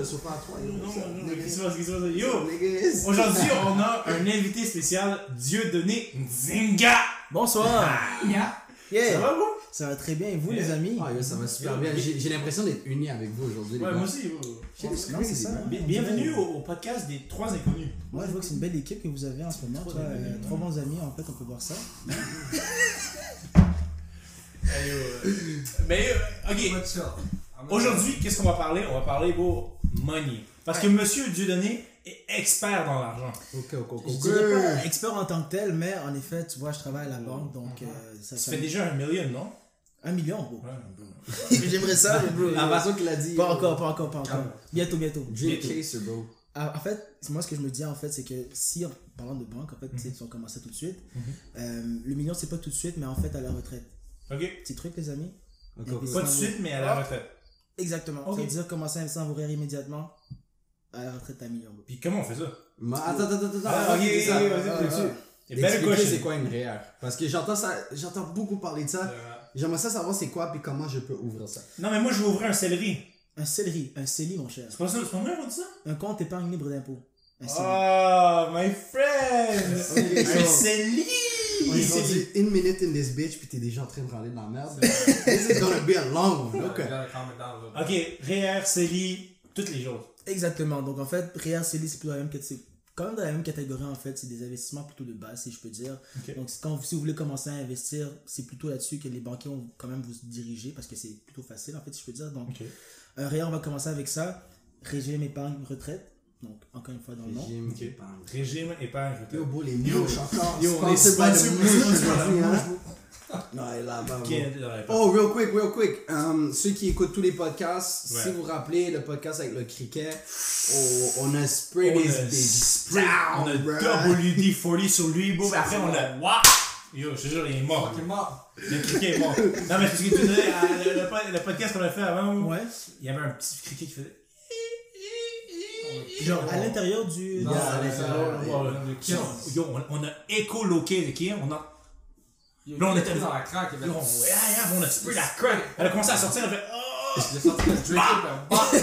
le sofa à toi. yo. Non, qu'est-ce qui se passe, qu'est-ce qui se passe? Yo! Aujourd'hui, on a un invité spécial, Dieudonné Nzinga! Bonsoir. Yeah. Yeah. Ça va, bro? Ça va très bien. Et vous, Yeah. les amis? Ah, yo, ça va super Yo, bien. bi- J'ai l'impression d'être uni avec vous aujourd'hui. les Ouais, gars. moi aussi, c'est ça. man. Bi- Bienvenue au, au podcast des trois inconnus. Moi, je vois que c'est une belle équipe que vous avez en ce moment. Trois Toi, amis, euh, trois bons amis, en fait, on peut voir ça. Hey, yo, Mais, euh, ok. Aujourd'hui, qu'est-ce qu'on va parler? On va parler, bro, money. Parce que monsieur Dieudonné est expert dans l'argent. Ok, ok, ok. Je dirais pas expert en tant que tel, mais en effet, tu vois, je travaille à la banque, donc euh, ça Tu fais déjà un million, non? un million, bro. J'aimerais ça, mais bro. La façon qu'il a dit. Pas yo. encore, pas encore, pas encore. Bientôt, bientôt. Dream chaser, bro. Ah, En fait, moi, ce que je me dis, en fait, c'est que si, en parlant de banque, en fait, tu sais, si on commençait tout de suite, euh, le million, c'est pas tout de suite, mais en fait, à la retraite. Ok. Petit truc, les amis Ok, ok. Pas de suite, mais à la Ah. retraite. Exactement. Ok. Ça veut dire commencer à rires immédiatement. À la retraite, à million. Puis comment on fait ça? Ma- Attends, attends, attends, attends. Ah, ok, vas-y, vas-y. better Expliquez question. c'est quoi une REER. Parce que j'entends ça, j'entends beaucoup parler de ça. J'aimerais ça savoir c'est quoi puis comment je peux ouvrir ça. Non, mais moi, je vais ouvrir un céleri. Un céleri, un CELI, mon cher. C'est pas ça, c'est pas vrai, on dit ça? Un compte épargne libre d'impôt. Un CELI. Oh, my friend! Un CELI! On est CELI. rendu une minute in this bitch puis t'es déjà en train de râler dans la merde. This is gonna be a long one. Ok. Ok, REER, CELI, toutes les choses. Exactement. Donc, en fait, REER, CELI, c'est plutôt la même catégorie. Quand même dans la même catégorie, en fait, c'est des investissements plutôt de base, si je peux dire. Ok. Donc, quand, si vous voulez commencer à investir, c'est plutôt là-dessus que les banquiers vont quand même vous diriger parce que c'est plutôt facile, en fait, si je peux dire. Donc, Ok. un REER, on va commencer avec ça. Régime épargne retraite. Donc, encore une fois, dans le nom. Régime Ok. épargne. Régime, épargne. Yo, beau, les mouches encore. Yo, on est mouches, Non, elle est là-bas. Oh, real quick, real quick. Um, ceux qui écoutent tous les podcasts, Ouais. si vous vous rappelez le podcast avec le cricket, oh, on a spray On des a spray, on a bruh. WD-40 sur lui, beau, après on a Wah! Yo, je te jure, il est mort. Le criquet est mort. Non, mais parce que tu disais, le, le- le podcast qu'on a fait avant, Ouais. il y avait un petit criquet qui faisait. Genre, à l'intérieur du. Non, à l'intérieur. On, a écoloqué le qui, on a. Là, on était dans la craque, il Yo, on, ouais, yeah, on a spray la crack. Elle a commencé à sortir, elle a fait Oh! a sorti le Draco,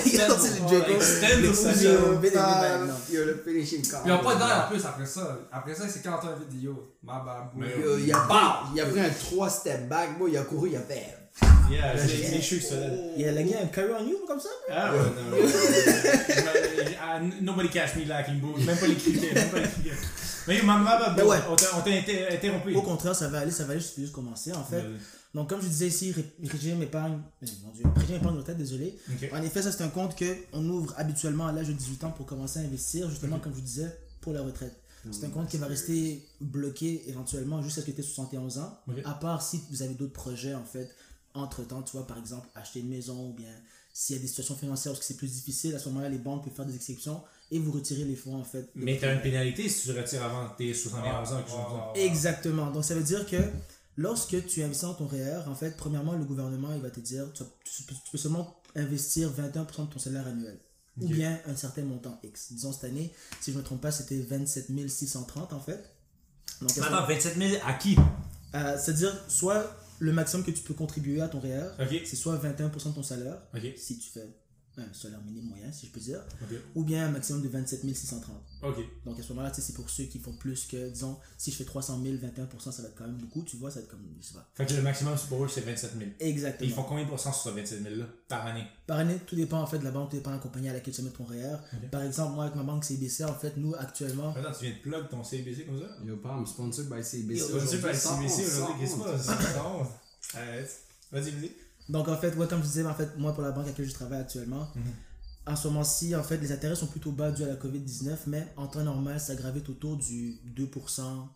Il a sorti le Draco. Extend le bien, Yo, bah, le finishing card. Il n'y a pas d'air en plus après ça. Après ça, c'est quand on a vidéo. Ma il Bam! pris, il a pris un 3 step back, il a couru, il a fait. Yeah, j'ai les cheveux qui se faisaient. Il a lagué un carry on you comme ça? Ah ouais, non. Ah, Nobody catch me lacking, bro. Même pas les criquets, même pas les criquets. Mais ouais. on t'a interrompu. Au contraire, ça va aller, ça va aller, je juste commencer en fait. Donc, comme je disais ici, ré- régime épargne, mon Dieu, régime épargne retraite, désolé. En effet, ça c'est un compte qu'on ouvre habituellement à l'âge de 18 ans pour commencer à investir, justement, comme je vous disais, pour la retraite. C'est un compte qui va rester bloqué éventuellement jusqu'à ce que tu aies 71 ans, à part si vous avez d'autres projets en fait, entre temps, tu vois, par exemple, acheter une maison ou bien s'il y a des situations financières où c'est plus difficile, à ce moment-là, les banques peuvent faire des exceptions et vous retirer les fonds en fait. Mais votre t'as une pénalité si tu retires avant tes 71 ans. quelque chose comme ça. Exactement. Donc ça veut dire que lorsque tu investis dans ton REER, en fait, premièrement, le gouvernement, il va te dire, tu, tu peux, tu peux seulement investir 21% de ton salaire annuel. Ou bien un certain montant X. Disons cette année, si je ne me trompe pas, c'était 27 630 en fait. Donc, à ce Attends, 27 000 à qui? Euh, C'est-à-dire, soit le maximum que tu peux contribuer à ton REER, Ok. c'est soit 21% de ton salaire, si tu fais un salaire minimum moyen, si je peux dire, ou bien un maximum de 27 630. Ok. Donc à ce moment-là, tu sais, c'est pour ceux qui font plus que, disons, si je fais 300 000, 21%, ça va être quand même beaucoup, tu vois, ça va être comme, je sais pas. Fait que le maximum pour eux, c'est 27 000. Et Exactement. ils font combien de pourcents sur ce 27 000 là par année? Par année, tout dépend en fait de la banque, tout dépend de la compagnie à laquelle tu mets ton REER. Ok. Par exemple, moi avec ma banque CBC, en fait, nous actuellement, Attends, tu viens de plug ton CBC comme ça? Yo, Pam, sponsored by CBC. Pas le aujourd'hui, CBC 111, aujourd'hui, qu'est-ce passe? 111. Arrête. Vas-y, vas-y. Donc en fait, ouais, comme je disais, en fait, moi pour la banque à laquelle je travaille actuellement, Mhm. en ce moment-ci, en fait, les intérêts sont plutôt bas dû à la COVID-19, mais en temps normal, ça gravite autour du 2%.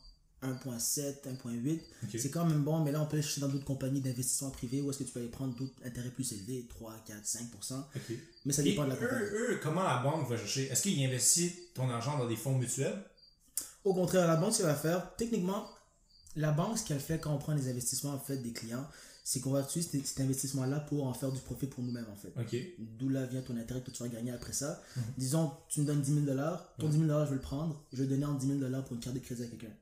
1.7, 1.8, Ok. c'est quand même bon, mais là on peut aller chercher dans d'autres compagnies d'investissement privés où est-ce que tu peux aller prendre d'autres intérêts plus élevés, 3, 4, 5%, Ok. mais ça Et dépend de la compagnie. eux, eux, comment la banque va chercher? Est-ce qu'ils investissent ton argent dans des fonds mutuels? Au contraire, la banque, ce qu'elle va faire, techniquement, la banque, ce qu'elle fait quand on prend les investissements en fait, des clients, c'est qu'on va utiliser cet, cet investissement-là pour en faire du profit pour nous-mêmes, en fait. D'où là vient ton intérêt que tu vas gagner après ça. Mhm. Disons, tu me donnes 10 000 ton 10 000 je vais le prendre, je vais donner en 10 000 pour une carte de crédit à quelqu'un.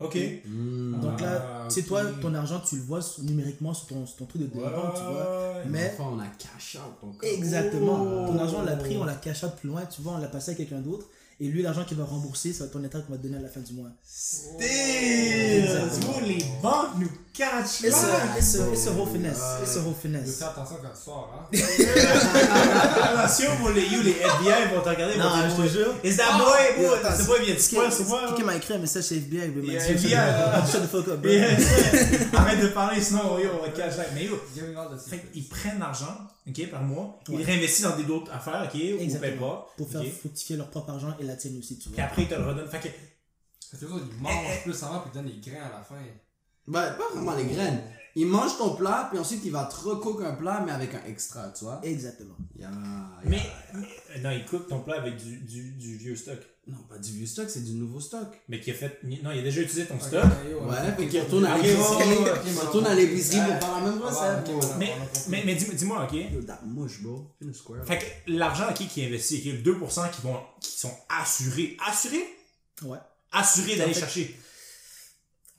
Ok. Hmm. Donc là, Ah, c'est ok. toi, ton argent, tu le vois numériquement sur ton, sur ton truc de, de banque, tu vois. Ouais. Mais Enfin, on a cash out exactement, Oh. ton argent, on l'a pris, on l'a caché plus loin, tu vois, on l'a passé à quelqu'un d'autre. Et lui, l'argent qu'il va rembourser, ça va être ton état qu'on va te donner à la fin du mois. Still! Les banques nous catchent It's a, it's a, it's a whole finesse. It's a whole finesse. faire attention quand tu sors, hein. Attention, les you, les FBI vont te regarder. Non, je te jure. Is that boy? Yo, boy, attends, Ce boy vient de Qui- quoi? C'est moi? Quelqu'un m'a écrit un message chez FBI, il m'a Yeah, dit, FBI, shut the- fuck up, bro. Arrête de parler, sinon yo, on va cacher. Mais yo, qu'ils prennent l'argent, ok, par mois, ils réinvestissent dans des d'autres affaires, ok, ou pas. Pour faire fructifier leur propre argent et la tienne aussi, tu Puis vois. après, ils te le redonnent. Fait que, les autres, ils mangent plus avant puis ils donnent des grains à la fin. Ben, pas vraiment les graines. Il mange ton plat, puis ensuite il va te recook un plat, mais avec un extra, tu vois. Exactement. Yeah, yeah. mais, mais- non, ils coupent ton plat avec du, du, du vieux stock. Non, pas du vieux stock, c'est du nouveau stock. Mais qui a fait. Non, il a déjà utilisé ton stock. Ouais, fait qu'il retourne à l'épicerie. ouais, ouais, ouais, Il retourne à l'épicerie pour faire la même recette. Mais, mais, mais dis- dis-moi, ok. Yo, that mush, bro. In a square. Fait que l'argent qui est investi, ok, le 2% qui, vont, qui sont assurés. Assurés? Ouais. Assurés d'aller chercher.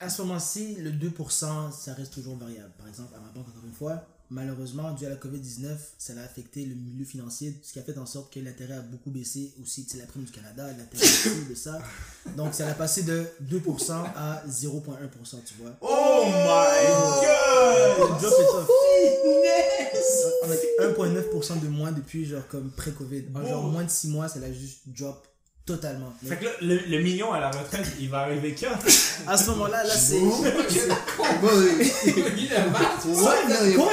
À ce moment-ci, le 2%, ça reste toujours variable. Par exemple, à ma banque, encore une fois, malheureusement, dû à la COVID-19, ça a affecté le milieu financier, ce qui a fait en sorte que l'intérêt a beaucoup baissé. Aussi, c'est la prime du Canada, l'intérêt de ça. Donc, ça a passé de 2% à 0,1%, tu vois. Oh my god! On a fait 1,9% de moins depuis, genre, comme pré-COVID. En genre, moins de 6 mois, ça l'a juste drop totalement. Fait que là, le, le million à la retraite, il va arriver quand? à ce moment-là, là, c'est. What? No, yo, bro.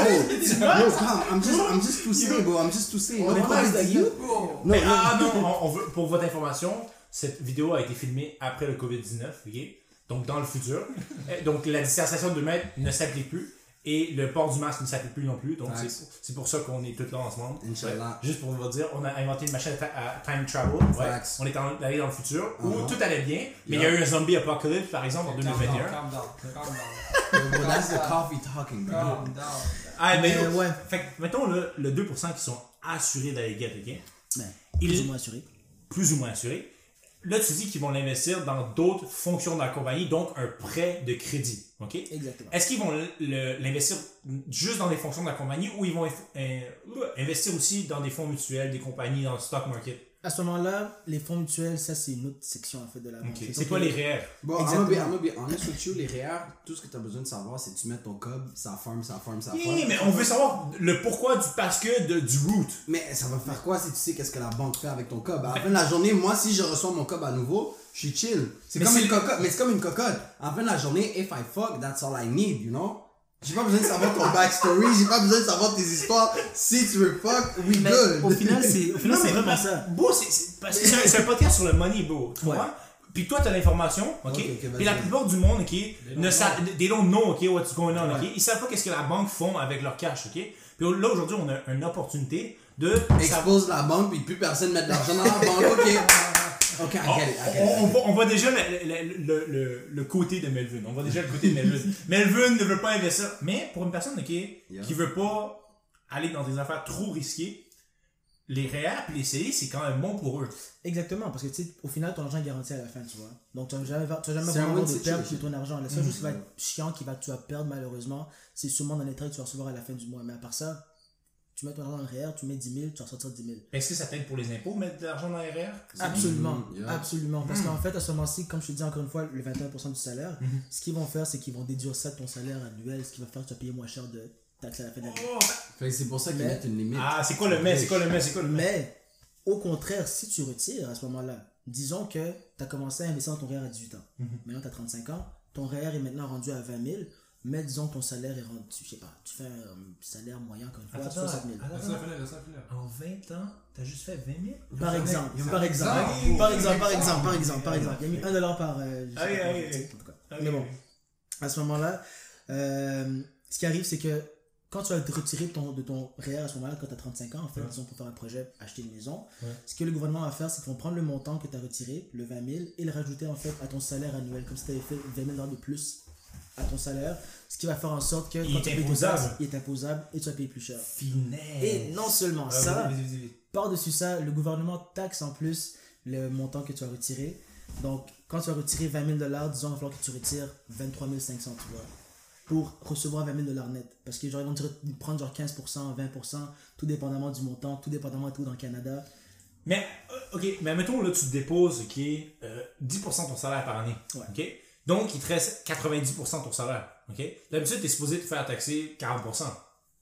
Calm. I'm just, I'm just too saying, bro. I'm just no, des no, aguilles. no, Mais, no. ah non, on, on veut, pour votre information, cette vidéo a été filmée après le COVID-19, ok? Donc dans le futur. Donc la distanciation de 2 mètres ne s'applique plus. Et le port du masque ne s'applique plus non plus. Donc c'est c'est pour ça qu'on est tous là en ce moment. Inch'Allah. Ouais. Juste pour vous dire, on a inventé une machine à, time travel. Ouais. On est en- allé dans le futur où Uh-huh. tout allait bien. Mais il y a eu un zombie apocalypse par exemple en 2021. Calm down, calm down, Bro, that's the coffee talking, bro. calm down. Ah, mais, Mais ouais. Fait que, mettons le, le 2% qui sont assurés d'aller get, ok? Ils- plus ou moins assuré. plus ou moins assurés. Là, tu dis qu'ils vont l'investir dans d'autres fonctions de la compagnie, donc un prêt de crédit. OK? Exactement. Est-ce qu'ils vont l'investir juste dans des fonctions de la compagnie ou ils vont euh, investir aussi dans des fonds mutuels, des compagnies, dans le stock market? À ce moment-là, les fonds mutuels, ça c'est une autre section en fait de la banque. OK. Fait C'est quoi les REER? Bon, I'm Exactement. gonna be, I'm gonna be honest with you, les REER, tout ce que tu as besoin de savoir, c'est que tu mets ton cob, ça farm, ça farm, ça farm. Oui, mais on veut savoir le pourquoi du parce que de- du root. Mais ça va faire quoi si tu sais qu'est-ce que la banque fait avec ton cob? À la fin de la journée, moi, si je reçois mon cob à nouveau, je suis chill. C'est comme une cocotte, mais c'est comme une cocotte. À la fin de la journée, if I fuck, that's all I need, you know? J'ai pas besoin de savoir ton backstory, j'ai pas besoin de savoir tes histoires. Si tu veux fuck, we Mais good. au final, c'est au final, Non, c'est mais vraiment ça. Beau, c'est- c'est parce que c'est un- podcast sur le money, bro. Tu Ouais. vois? Puis toi, t'as l'information, ok? Ok, ok, vas-y. Puis la plupart du monde, ok, ne don't savent, they don't know, ok, what's going on, ok? Ils savent pas qu'est-ce que la banque font avec leur cash, ok? Puis là, aujourd'hui, on a une opportunité de Expose la banque, puis plus personne met de l'argent dans la banque, ok? Ok, I On, get it, I get on- on it. voit, on voit déjà le, le- le- le- le côté de Melvin. On voit déjà le côté de Melvin. Melvin ne veut pas investir. Mais pour une personne ok, qui veut pas aller dans des affaires trop risquées, les REER et les CELI, c'est quand même bon pour eux. Exactement, parce que tu sais, au final, ton argent est garanti à la fin, tu vois. Donc, tu vas jamais, tu vas jamais C'est un vraiment win de perdre situation. ton argent. La seule chose qui va être chiant, qui va, tu vas perdre malheureusement, c'est sûrement dans les traits que tu vas recevoir à la fin du mois. Mais à part ça, tu mets ton argent dans le REER, tu mets 10 000, tu vas ressortir 10 000. Est-ce que ça t'aide pour les impôts, mettre de l'argent dans les REER? Absolument, yeah. absolument. Parce qu'en fait, à ce moment-ci, comme je te dis encore une fois, le 21% du salaire, Mhm. ce qu'ils vont faire, c'est qu'ils vont déduire ça de ton salaire annuel, ce qui va faire que tu vas payer moins cher de taxes à la fin de l'année. Oh, que c'est pour ça qu'ils mettent une limite. Ah, c'est quoi le mais? C'est quoi le mais? C'est quoi le mais? Mais, au contraire, si tu retires à ce moment-là, disons que tu as commencé à investir dans ton REER à 18 ans. Mhm. Maintenant, tu as 35 ans. Ton REER est maintenant rendu à 20 000. Mais disons que ton salaire est rendu, je sais pas, tu fais un salaire moyen comme une fois, Attends, 60 000. attends, attends. finir. En 20 ans, t'as juste fait 20 000? Par exemple, par exemple, par exemple, par exemple, par exemple, par exemple. Il y a mis 1 dollar par. euh, comment aïe. en tout cas. Mais bon, à ce moment-là, euh, ce qui arrive, c'est que quand tu vas te retirer de ton, de ton REER à ce moment-là, quand tu as 35 ans, en fait, Ouais. disons pour faire un projet, acheter une maison, Ouais. ce que le gouvernement va faire, c'est qu'ils vont prendre le montant que tu as retiré, le 20 000, et le rajouter en fait à ton salaire annuel, comme si tu avais fait 20 000 dollars de plus à ton salaire, ce qui va faire en sorte que Il quand est tu payes tes imposable. taxes, il est imposable et tu vas payer plus cher. Finesse. Et non seulement Ah, ça, par-dessus ça, le gouvernement taxe en plus le montant que tu as retiré. Donc, quand tu vas retirer 20 000 dollars, disons, il va falloir que tu retires 23 500, tu vois, pour recevoir 20 000 dollars net. Parce que, genre, ils vont te re- prendre genre 15%, 20%, tout dépendamment du montant, tout dépendamment de tout dans le Canada. Mais, euh, ok, mais mettons, là, tu te déposes, ok, euh, 10% de ton salaire par année. Ouais. Ok? Donc, il te reste 90% de ton salaire. Ok? D'habitude, tu es supposé te faire taxer 40%.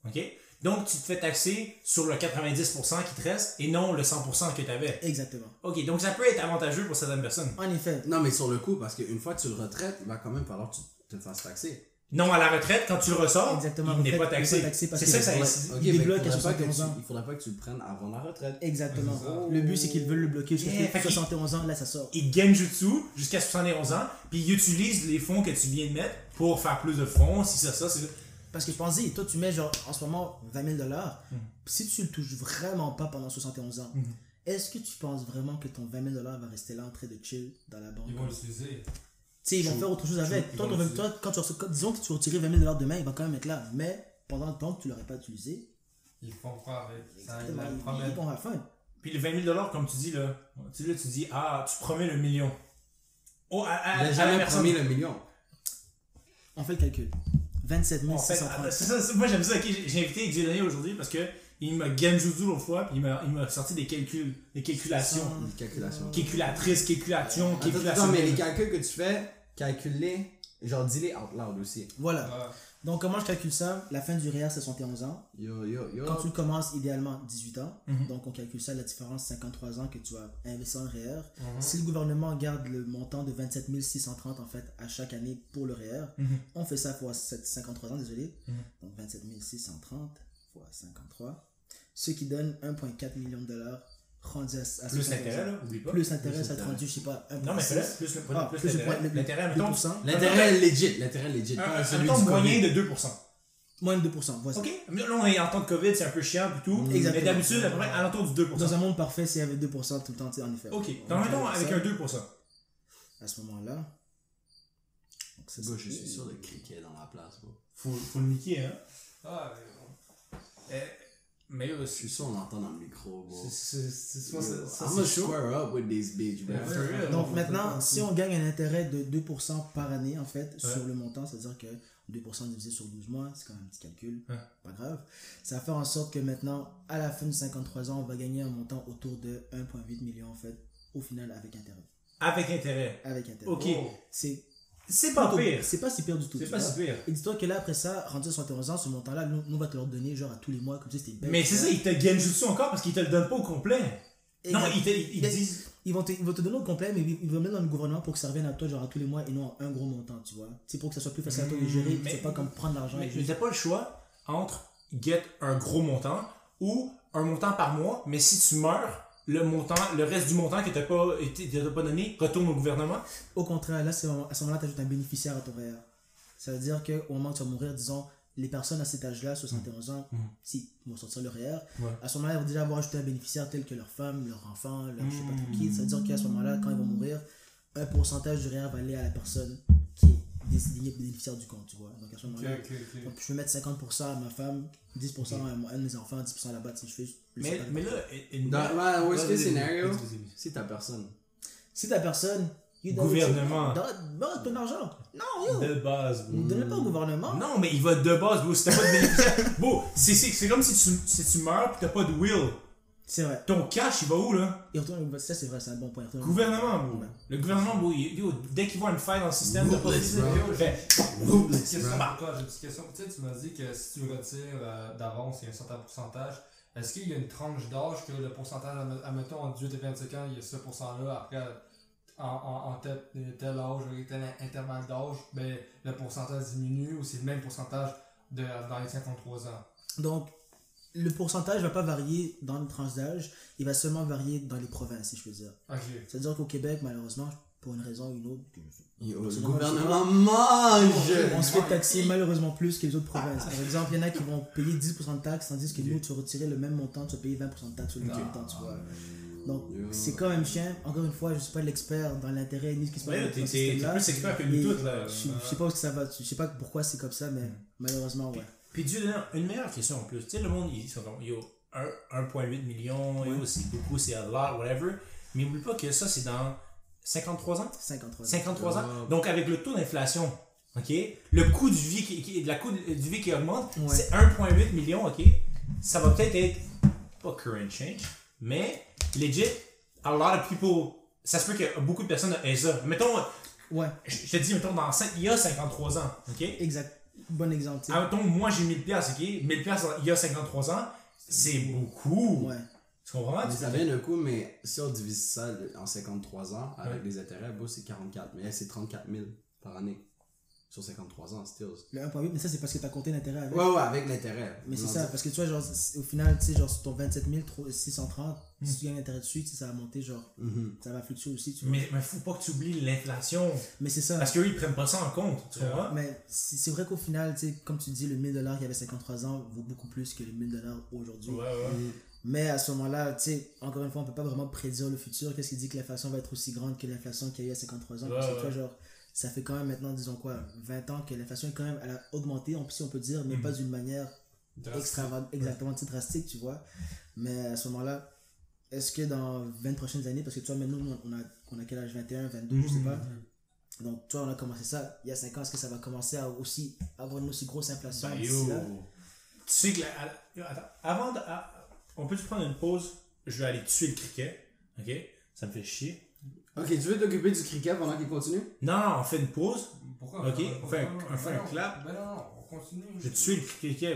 Ok? Donc, tu te fais taxer sur le 90% qui te reste et non le 100% que tu avais. Exactement. Ok, donc ça peut être avantageux pour certaines personnes. En effet, Non, mais sur le coup, parce qu'une fois que tu le retraites, il va quand même falloir que tu te fasses taxer. Non, à la retraite, quand tu le ressors, Exactement, il n'est pas taxé. C'est ça ça Il débloque il à faudrait, pas que 71 tu, ans. il faudrait pas que tu le prennes avant la retraite. exactement. C'est ça. Le but, c'est qu'ils veulent le bloquer jusqu'à Yeah, fait qu'il- 71 ans, là, ça sort. il genjutsu jusqu'à 71 ans, puis il utilise les fonds que tu viens de mettre pour faire plus de fonds, si ça, ça, c'est ça. Parce que pense-y, toi, tu mets genre en ce moment 20 000 dollars. Mhm. Si tu le touches vraiment pas pendant 71 ans, Mhm. est-ce que tu penses vraiment que ton 20 000 dollars va rester là en train de chill dans la banque? Ils vont l'utiliser. Tu sais, ils vont faire autre chose avec. Toi, ton- quand tu reçois- disons que tu retirais 20 000 dollars demain, il va quand même être là. Mais pendant le temps que tu l'aurais pas utilisé, Ils font quoi avec ça Ils vont à la fin. Puis le 20 000 comme tu dis là, tu, là, tu dis, ah, tu promets le million. Oh, à, à, Il à a jamais promis le million. On fait le calcul. 27 En fait, 630. ah, c'est ça, c'est- moi j'aime ça. j'ai- invité Dieudonné aujourd'hui parce que il m'a genjutsu l'autre fois, puis il m'a il m'a sorti des calculs, des calculations. Une calculation. Calculatrice, calculation, calculation. attends, mais les calculs que tu fais, calcule-les, genre dis-les out loud aussi. Voilà. Ouais. Donc, comment je calcule ça? La fin du REER, c'est 71 ans. Yo, yo, yo. Quand tu le commences, idéalement 18 ans. Mhm. Donc, on calcule ça, la différence 53 ans que tu as investi en REER. Mhm. Si le gouvernement garde le montant de 27 630 en fait à chaque année pour le REER, Mhm. on fait ça fois 7 53 ans, désolé. Donc 27 630 fois 53, ce qui donne 1,4 million de dollars rendu à, à Plus 71 l'intérêt, là, oublie pas. Plus l'intérêt, Plus ça te l'intérêt. rendu, je sais pas, 1,6. Non, mais fais-le, plus le Ah, plus plus le l'intérêt. point- le- L'intérêt, 2%. L'intérêt legit, l'intérêt legit. un, pas un, celui un du moyen de 2%. Moins de 2%, voilà. Ok, mais là on est en temps de COVID, c'est un peu chiant et tout. Exactement. Mais d'habitude, à peu près alentour du 2%. Dans un monde parfait, y avait 2% tout le temps, en effet. Ok, On donc mettons fait avec un 2%. À ce moment-là. Donc, c'est- je suis sûr de criquet dans la place. Faut, faut le niquer, hein. Ah, mais bon. Mais c'est. suis sûr on l'entend dans le micro, bro. c'est- ça, ça, I'm square up with these bitch, bro. Yeah, for real. Donc on maintenant, si on gagne un intérêt de 2% par année, en fait, Ouais. sur le montant, c'est-à-dire que 2% divisé sur 12 mois, c'est quand même un petit calcul, Ouais. pas grave. Ça va faire en sorte que maintenant, à la fin de 53 ans, on va gagner un montant autour de 1,8 million, en fait, au final, avec intérêt. Avec intérêt. Avec intérêt. Ok. Oh. C'est C'est pas pire. C'est pas si pire du tout. C'est tu pas si pire. Et dis-toi que là, après ça, rendu à 71 ans, ce montant-là, nous, nous, on va te le redonner genre à tous les mois, comme si c'était Mais tu c'est ça, ils te genjutsu encore parce qu'ils te le donnent pas au complet. Non, ils te ils, disent. Ils vont, te, ils vont te donner au complet, mais ils vont mettre dans le gouvernement pour que ça revienne à toi, genre à tous les mois et non à un gros montant, tu vois. C'est pour que ça soit plus facile à toi de gérer, mais- c'est pas comme prendre l'argent Mais mais t'as pas le choix entre get un gros montant ou un montant par mois, mais si tu meurs, le montant, le reste du montant que t'as pas, été- t'as pas donné retourne au gouvernement. Au contraire, là, à ce moment-là, tu ajoutes un bénéficiaire à ton REER. Ça veut dire qu'au moment où tu vas mourir, disons, les personnes à cet âge-là, 71 ans, Mm. si vont sortir le REER, Ouais. à ce moment-là, ils vont déjà avoir ajouté un bénéficiaire tel que leur femme, leur enfant, leur je sais pas trop Mm. qui. Ça veut dire qu'à ce moment-là, quand ils vont mourir, un pourcentage du REER va aller à la personne qui est désignée bénéficiaire du compte, tu vois. Donc à ce moment-là, je peux mettre 50% à ma femme, 10% à mon- un de mes enfants, 10% là-bas, si je fais. je Mais, mais là, Dans ouais, worst case scenario, si t'as personne. Si ta personne. Gouvernement. Donne donne ton argent. Non, yo. de base, bro. Donne-le pas au gouvernement. Non, mais il va de base, bro. Si t'as pas de bénéficiaire. Bro, c'est- c'est c'est comme si tu, si tu meurs pis t'as pas de will. C'est vrai. Ton cash, il va où, là? Il retourne, ça c'est vrai, c'est un bon point. Il Gouvernement, bro. Ouais. Le gouvernement, bro, il- yo, dès qu'il voit une faille dans le système, de bro. Fait, J'ai une petite question. Tu sais, tu m'as dit que si tu retires euh, d'avance, il y a un certain pourcentage. Est-ce qu'il y a une tranche d'âge que le pourcentage, adme- admettons, entre 18 et 25 ans, il y a ce pourcent-là, après, en, en, en tel, tel âge, tel intervalle d'âge, ben, le pourcentage diminue ou c'est le même pourcentage de, dans les 53 ans? Donc, le pourcentage va pas varier dans les tranches d'âge, il va seulement varier dans les provinces, si je peux dire. C'est-à-dire qu'au Québec, malheureusement, pour une raison ou une autre, que je- Yo, Le gouvernement on mange! se fait taxer malheureusement plus que les autres provinces. Par exemple, il y en a qui vont payer 10% de taxes, tandis que nous, tu vas retirer le même montant, tu vas payer 20% de taxes sur le même montant, tu vois. Donc, Yo. c'est quand même chiant. Encore une fois, je suis pas l'expert dans l'intérêt ni ce qui se passe Ouais, dans système-là. plus expert que nous tous, là. Je, je sais pas où ça va, je sais pas pourquoi c'est comme ça, mais malheureusement, ouais. Puis Dieu donne une meilleure question en plus. Tu sais, le monde, ils sont comme, yo, un- 1,8 million, yo, c'est beaucoup, c'est a lot, whatever. Mais oublie pas que ça, c'est dans 53 ans? 53. 53 ans. Donc, avec le taux d'inflation, OK, le coût du vie qui, qui- la coût du vie qui augmente, Ouais. c'est 1,8 million, OK? Ça va peut-être être, pas current change, mais legit, a lot of people, ça se peut que beaucoup de personnes aient ça. Mettons, Ouais, je te dis, mettons, dans cinq- il y a 53 ans, OK? exact. Bon exemple. Ah, mettons, moi j'ai 1000 pièces, OK? 1000 pièces il y a 53 ans, c'est beaucoup. Ouais. Tu comprends? Mais ça vient d'un coup, mais si on divise ça en 53 ans, avec les intérêts, bon, c'est 44. Mais c'est 34 000 par année. Sur 53 ans, still. Le 1.8, mais ça, c'est parce que t'as compté l'intérêt avec. Ouais, ouais, avec l'intérêt. Mais c'est ça, parce que tu vois, genre, au final, tu sais, genre, sur ton 27 630, si tu gagnes l'intérêt dessus, tu sais, ça va monter, genre, Mhm. ça va fluctuer aussi, tu vois. Mais, mais faut pas que tu oublies l'inflation. Mais c'est ça. Parce qu'eux, ils prennent pas ça en compte. Tu Ouais. comprends? Mais c'est vrai qu'au final, tu sais, comme tu dis, le 1000 dollars il y avait 53 ans vaut beaucoup plus que le 1000 dollars aujourd'hui. Ouais, ouais. Mais à ce moment-là, tu sais, encore une fois, on peut pas vraiment prédire le futur. Qu'est-ce qui dit que l'inflation va être aussi grande que l'inflation qu'il y a eu à 53 ans? Parce que tu vois, genre, ça fait quand même maintenant, disons quoi, 20 ans que l'inflation est quand même, elle a augmenté, si on peut dire, mais Mhm. pas d'une manière extravagante, exactement tu sais, drastique, tu vois. Mais à ce moment-là, est-ce que dans 20 prochaines années, parce que tu vois, maintenant, on a, on a quel âge? 21, 22, je sais pas. Donc, toi, on a commencé ça il y a 5 ans. Est-ce que ça va commencer à aussi avoir une aussi grosse inflation Ben, yo. là? Tu sais que. la- attends, avant de. à- on peut-tu prendre une pause? Je vais aller tuer le criquet. Ok? Ça me fait chier. Ok, tu veux t'occuper du cricket pendant qu'il continue? Non, on fait une pause. Pourquoi? Ok, on fait un- on fait un clap. Ben non, non, on continue. Je vais tuer le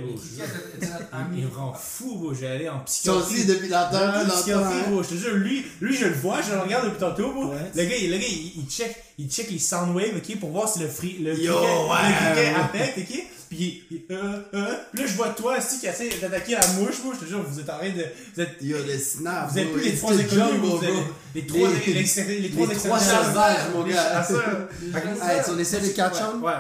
bro. Cricket notre Il me rend fou, bro. Je vais aller en psychiatrie. aussi, depuis longtemps, depuis psychiatrie, longtemps. hein? bro. Je te jure, lui, lui, je le vois, je le regarde depuis tantôt, bro. Ouais. Le gars, il- le gars, il, il check, il check les sound waves, ok, pour voir si le free, le ouais. le criquet affecte, ok. Puis, euh, euh, là, je vois toi, aussi, qui essaie d'attaquer la mouche, bro. Je te jure, vous êtes en train de, vous êtes, Yo, le snap. vous êtes plus les trois jungle, vous êtes bro. les trois, Les- les, les trois les extérieurs. trois sauvages, mon gars. on essaie de catch Ouais, on? ouais,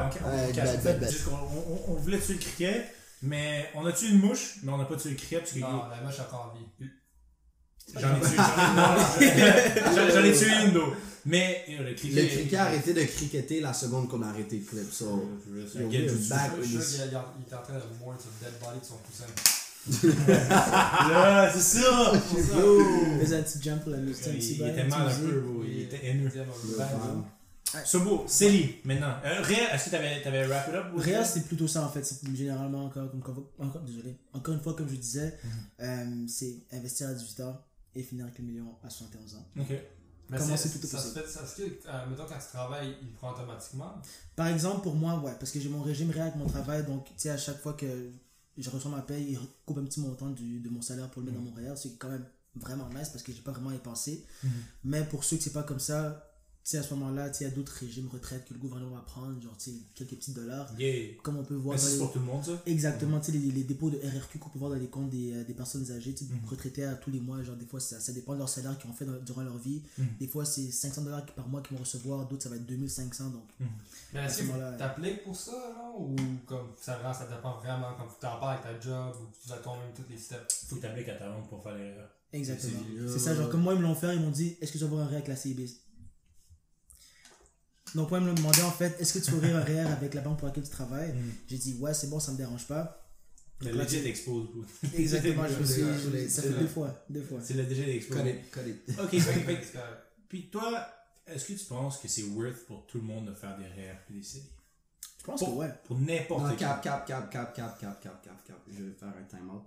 on, voulait tuer le criquet, mais on a tué une mouche, mais on n'a pas tué le criquet parce que Non, la mouche a encore en vie. J'en ai tué, j'en ai, ai tué une d'eau. Mais euh, le criquet. Le cricket a arrêté de cricketer la seconde qu'on a arrêté le clip. So, il est en train de mordre sur le dead body de son cousin. Là, c'est ça! Fais un petit jump pour la musique. un Il, était mal un peu, bro. Il était haineux. Ouais. Sobo, Célie, maintenant. Euh, Réa, est-ce que t'avais, t'avais wrap it up? ou- Réa, c'est plutôt ça en fait. C'est généralement encore, comme, encore, désolé, encore une fois, comme je disais, euh, c'est investir à 18 ans et finir avec le million à 71 ans. Ok. Mais Comment c'est- c'est plutôt ça se fait, ça se fait, euh, mettons quand tu travailles, il prend automatiquement? Par exemple, pour moi, ouais, parce que j'ai mon régime réel avec mon travail, donc tu sais, à chaque fois que je reçois ma paye, il coupe un petit montant du, de mon salaire pour le mettre dans mon REER, ce qui est quand même vraiment nice parce que j'ai pas vraiment y pensé. Mhm. Mais pour ceux que c'est pas comme ça, sais, à ce moment-là, tu sais, il y a d'autres régimes retraite que le gouvernement va prendre, genre, tu sais, quelques petits dollars. Yeah. Comme on peut voir c'est les- pour tout le monde, ça? Exactement, tu sais, les, les dépôts de RRQ qu'on peut voir dans les comptes des, euh, des personnes âgées, tu sais, Mhm. retraitées à tous les mois, genre des fois ça, ça dépend de leur salaire qu'ils ont fait dans- durant leur vie. Mhm. Des fois c'est 500 dollars par mois qu'ils vont recevoir, d'autres ça va être 2500 donc. Mais À ce moment-là, t'appliques pour ça, là, ou comme ça, vraiment, ça dépend vraiment, comme tu t'en parles avec ta job, ou tu dois toi-même tous les steps? Faut que t'appliques à ta langue pour faire l'erreur. Exactement. C'est- ça, genre comme moi ils me l'ont fait, ils m'ont dit est-ce que tu vas avoir un REER avec la CIB Donc moi ils me demandé en fait est-ce que tu ouvrir un REER avec la banque pour laquelle tu travailles? Mhm. J'ai dit ouais c'est bon ça me dérange pas. Le Donc là, legit tu- expose, bro. Exactement, je me suis, je ça fait le- deux fois, deux fois. C'est le legit expose. Cut it, cut it. Ok, que- Puis toi, est-ce que tu penses que c'est worth pour tout le monde de faire des REER et des CELI? Je pense Pour, que ouais. pour n'importe Non, qui. cap, cap, cap, cap, cap, cap, cap, cap, cap. Je vais faire un time-out.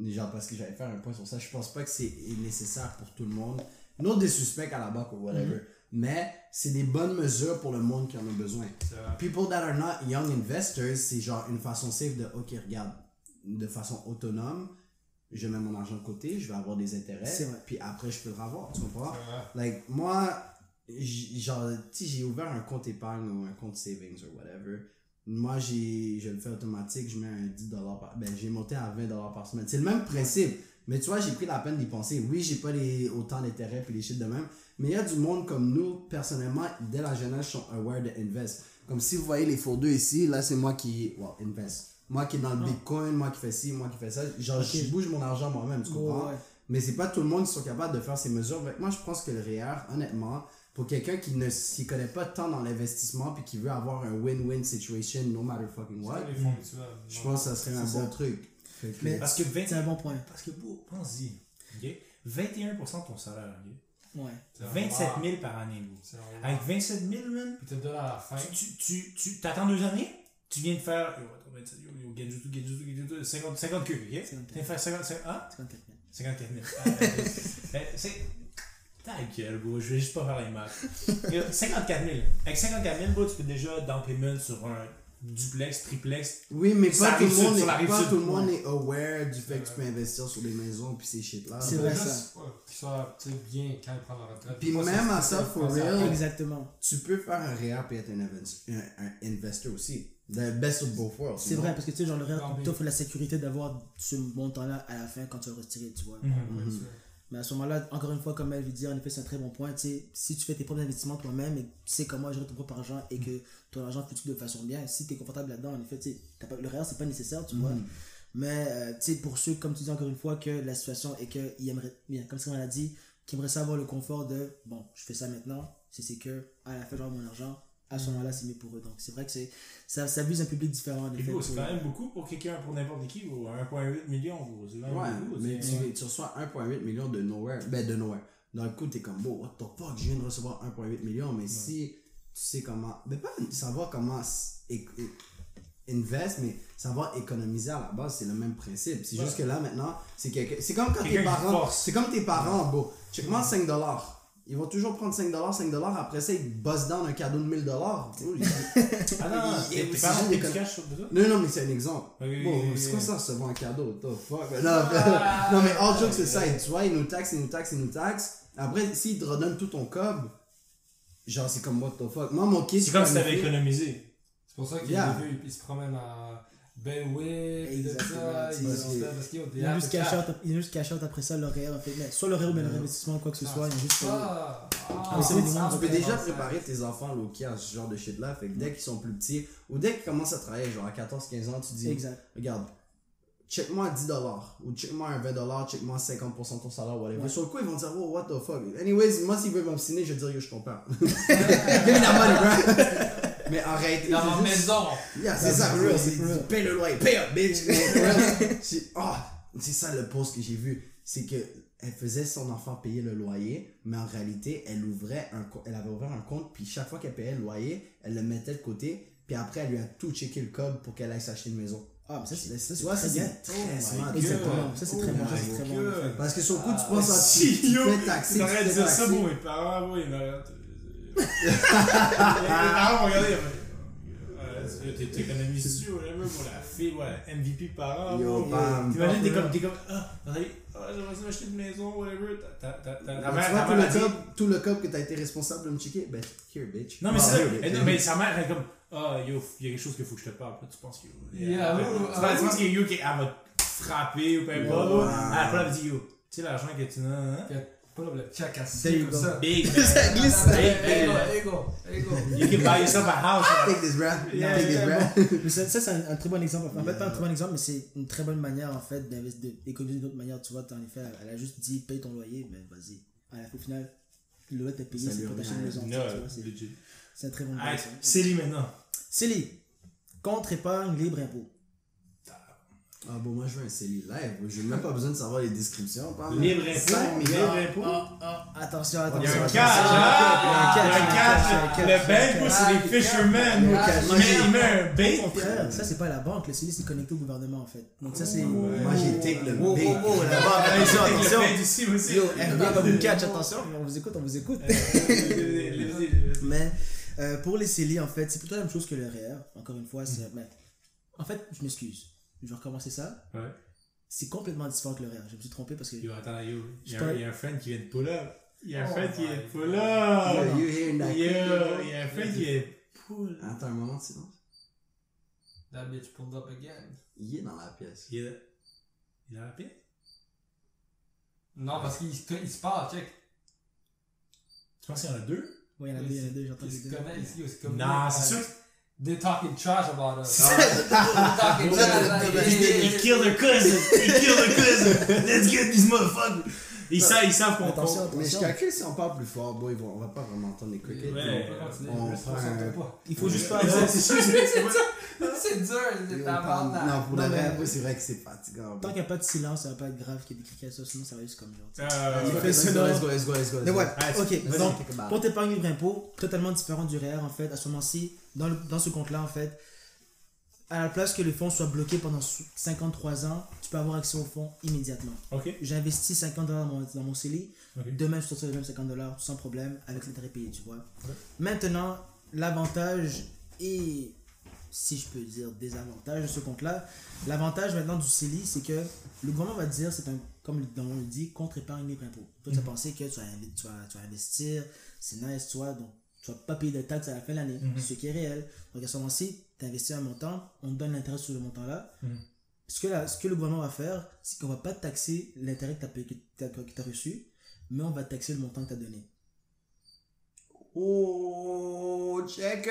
Genre, parce que j'allais faire un point sur ça. Je pense pas que c'est nécessaire pour tout le monde. Non des suspects à la banque ou whatever. Mais c'est des bonnes mesures pour le monde qui en a besoin. People that are not young investors, c'est genre une façon safe de, ok, regarde, de façon autonome, je mets mon argent de côté, je vais avoir des intérêts, puis après je peux le revoir, tu comprends? Like, moi, genre, tu sais, j'ai ouvert un compte épargne ou un compte savings ou whatever. Moi, j'ai, je le fais automatique, je mets un 10$ par, ben, j'ai monté à 20$ par semaine. C'est le même principe. Mais tu vois, j'ai pris la peine d'y penser. Oui, j'ai pas les, autant d'intérêts puis les shit de même. Mais il y a du monde comme nous, personnellement, dès la jeunesse, sont aware de invest. Comme si vous voyez les faux deux ici, là, c'est moi qui, well, invest. Moi qui est dans le Ah. bitcoin, moi qui fais ci, moi qui fais ça. Genre, je bouge mon argent moi-même, tu comprends? Ouais, ouais. Mais c'est pas tout le monde qui sont capables de faire ces mesures. Moi, je pense que le REER, honnêtement, pour quelqu'un qui ne s'y connaît pas tant dans l'investissement puis qui veut avoir un win-win situation no matter fucking what, je pense que ça serait un bon truc. Mais- Parce que 20 C'est un bon point. Parce que, pense-y. ok? 21% de ton salaire, ok? Ouais. C'est 27 rare. 000 par année. Avec 27 000, man, Puis te donne à la fin. tu, tu, tu t'attends deux années, tu viens de faire. Yo, attends, 27, yo, yo, Genjutsu, Genjutsu, Genjutsu, 50, 50 queues, ok? 54. Tu viens de faire 50, 50, hein? 54 000. 54 000. Ah, ben, c'est. Ta gueule, bro, je vais juste pas faire les maths. Yo, 54 000. Avec 54 000, bro, tu peux déjà down payment sur un duplex, triplex. Oui, mais pas tout le sur- monde, sur est, pas tout le monde est aware du fait que tu peux investir sur des maisons puis ces shit-là. C'est Faut vrai, ça. Qu'ils soient tu sais, bien quand ils prennent la retraite. Puis même à ça, for real. Exactement. Tu peux faire un réa puis être un, invest- un, un investor aussi. The best of both worlds. C'est you vrai, parce que tu sais, genre, le REER t'offre la sécurité d'avoir ce montant-là à la fin quand tu vas retirer, tu vois. Mhm. Mhm. c'est- Mais à ce moment-là, encore une fois, comme elle dire, en effet, c'est un très bon point. Tu sais, si tu fais tes propres investissements toi-même et tu sais comment gérer ton propre argent et que ton argent fluctue de façon bien, si tu es confortable là-dedans, en effet, tu sais, pas- le c'est pas nécessaire, tu vois. Mhm. Mais euh, tu sais, pour ceux, comme tu dis encore une fois, que la situation est qu'ils aimeraient, comme on l'a dit, qui aimeraient ça avoir le confort de bon, je fais ça maintenant, c'est que à la fin, j'aurai mon argent, à ce moment-là, c'est mieux pour eux. Donc, c'est vrai que c'est ça, ça vise un public différent, Et c'est quand même beaucoup pour quelqu'un, pour n'importe qui, bro. 1,8 million, même Ouais, beaucoup. mais tu, tu reçois 1,8 million de nowhere. Ben, de nowhere. Dans le coup, t'es comme, bon, what the fuck, je viens de recevoir 1,8 million. Mais si tu sais comment, mais pas savoir comment é- é- invest, mais savoir économiser à la base, c'est le même principe. C'est juste que là, maintenant, c'est comme quand tes parents, c'est comme tes parents, bon, check-moi 5 dollars. Ils vont toujours prendre 5 dollars, 5 dollars. Après ça, ils bossent down un cadeau de 1000 dollars. Ah non, non, Il- tes il- tes c'est parents juste payent des cash sur? Non, non, mais c'est un exemple. Oui, Bon, oui, c'est quoi oui. ça, recevoir un cadeau? What the fuck? Mais Non, mais- non, mais all jokes aside, tu vois, ils nous taxent, ils nous taxent, ils nous taxent. Après, s'ils te redonnent tout ton cob, genre, c'est comme what the fuck? Moi, mon kid, C'est comme si t'avais économisé. C'est pour ça qu'il Yeah. yeah. il se promène à Et tout Exactement, ça. tu Il sais, se fait parce qu'il y a des Ils ont juste apps- cash out, ils ont juste cash out après ça leur REER, en fait. Mais soit REER ou bien le réinvestissement ou quoi que ce soit, ils ont juste. Ah, ah, ah, Tu peux ah, déjà ah, préparer tes enfants à ce genre de shit-là. Fait que dès qu'ils sont plus petits, ou dès qu'ils commencent à travailler, genre à 14-15 ans, tu dis, Exact. regarde, check-moi 10 dollars, ou check-moi un 20 dollars, check-moi 50% de ton salaire, whatever. Ouais. Sur le coup, ils vont dire, oh, what the fuck. Anyways, moi, s'ils veulent m'obstiner, je vais dire, yo, je comprends. Give me that money, bro. Mais en réalité, Dans ma juste- maison. Yeah, c'est ça, for real, C'est-. Paye le loyer, pay up, bitch. C'est ah, c'est ça le post que j'ai vu. C'est que elle faisait son enfant payer le loyer, mais en réalité, elle ouvrait un elle avait ouvert un compte, puis chaque fois qu'elle payait le loyer, elle le mettait de côté, puis après, elle lui a tout checké le code pour qu'elle aille s'acheter une maison. Ah, mais ça, c'est ça, ça, très bien. c'est très my smart. Exactement. Ça, c'est Oh très bon. my Ça, c'est très bon. Parce que sur le coup, tu Ah, penses à si, tu, fais taxer, tu T'aurais dire ça pour mes parents. Mes parents dit, Ouais, tu- T'économises dessus, whatever, pour la fille, MVP parent. Yo, bro. bam. T'imagines, t'es comme, t'es comme, ah, ah, une maison, whatever. Ta, tout le dit- cob que t'as été responsable de me checker, ben, here, bitch. Non, mais Ah, c'est ça. Mais, sa mère, elle est comme, ah, yo, il y a quelque chose qu'il faut que je te parle. Tu penses. Yeah, tu penses- qu'il y a yo qui va te frapper ou peu importe. Après, elle va dire, yo, tu sais, l'argent que tu as. Pull up check you man. Go, go, can buy yourself a house. Take this, bro. Yeah, Take this, yeah, bro. Mais ça, ça, c'est un, un très bon exemple. En fait, Yeah. pas un très bon exemple, mais c'est une très bonne manière, en fait, d'investir, d'économiser d'une autre manière. Tu vois, en effet, elle a juste dit, paye ton loyer, mais vas-y. Au final, le loyer t'as payé, c'est pour t'acheter une maison. c'est- un très bon Alright, exemple. maintenant. Célie, contre épargne, libre impôt. Ah bon, moi je veux un CELI live. J'ai même pas besoin de savoir les descriptions. Libre impôt. Libre impôt. Ah, ah, attention, Il attention. y a un attention. catch, hein? Il y a un catch, il y a un Le bank, c'est les fishermen. Ah, Il met- un Au bait. contraire, ça c'est pas la banque, le CELI c'est connecté au gouvernement en fait. Donc ça c'est. Moi j'ai take le big. wow, wow, la banque, attention, le attention. bait. Yo, FBI va vous catch, attention. On vous écoute, on vous écoute. Mais euh, pour les CELI, en fait, c'est plutôt la même chose que le REER. Encore une fois, c'est. mais, en fait, je m'excuse. Je vais recommencer ça. Ouais. C'est complètement différent que le REER. Je me suis trompé parce que. Yo, attends, yo. Il y, a il y a un friend qui vient de pull up. Il y a un Oh friend qui vient de pull up. you hearing that Yo, il y a un friend qui vient de pull up. Attends un moment de silence. That bitch pulled up again. Il est dans la pièce. Il est là. Il est dans la pied? Non, parce qu'il se, il se parle, check. Tu penses qu'il y en a deux? Oui, il y en a deux, il y en a deux, j'entends Il les se deux. connaît ici, il se connaît. Non, c'est sûr. They're talking trash about us. They're talking trash. He killed her cousin. He killed her cousin. Let's get these motherfuckers. Ils savent, ils savent qu'on Attention, qu'on- Mais je calcule si on parle plus fort, bon, ils vont, on va pas vraiment entendre les crickets. Ouais. On prend pas. Il faut juste pas c'est dur, c'est prendre- Non, pour mais- vrai, c'est vrai que c'est fatigant. Tant qu'il n'y a pas de silence, ça va pas être grave qu'il y ait des criquets, ça, sinon ça va juste comme genre. Euh, Il Let's fait go, sonore. let's go, let's go, let's go, Mais ouais, ok. Donc, compte épargne libre impôt, totalement différent du REER en fait. À ce moment-ci, dans ce compte-là, en fait, à la place que le fonds soit bloqué pendant sou- 53 ans, tu peux avoir accès au fonds immédiatement. Ok. Investi 50 dollars dans mon, dans mon CELI. Ok. Demain, je sortirai les mêmes 50 dollars sans problème avec l'intérêt payé, tu vois. Maintenant, l'avantage et, si je peux dire, désavantage de ce compte-là, l'avantage maintenant du CELI, c'est que le gouvernement va dire, c'est un, comme le nom le dit, contre-épargne libre impôt. Toi, tu as pensé que tu vas, tu vas- tu vas investir, c'est nice, tu vois, donc tu vas pas payer de taxes à la fin de l'année, Mhm. ce qui est réel. Donc à ce moment-ci, tu investis un montant, on te donne l'intérêt sur le montant-là. Mhm. Ce, que la- ce que le gouvernement va faire, c'est qu'on va pas taxer l'intérêt que tu as, reçu, mais on va taxer le montant que tu as donné. Oh, check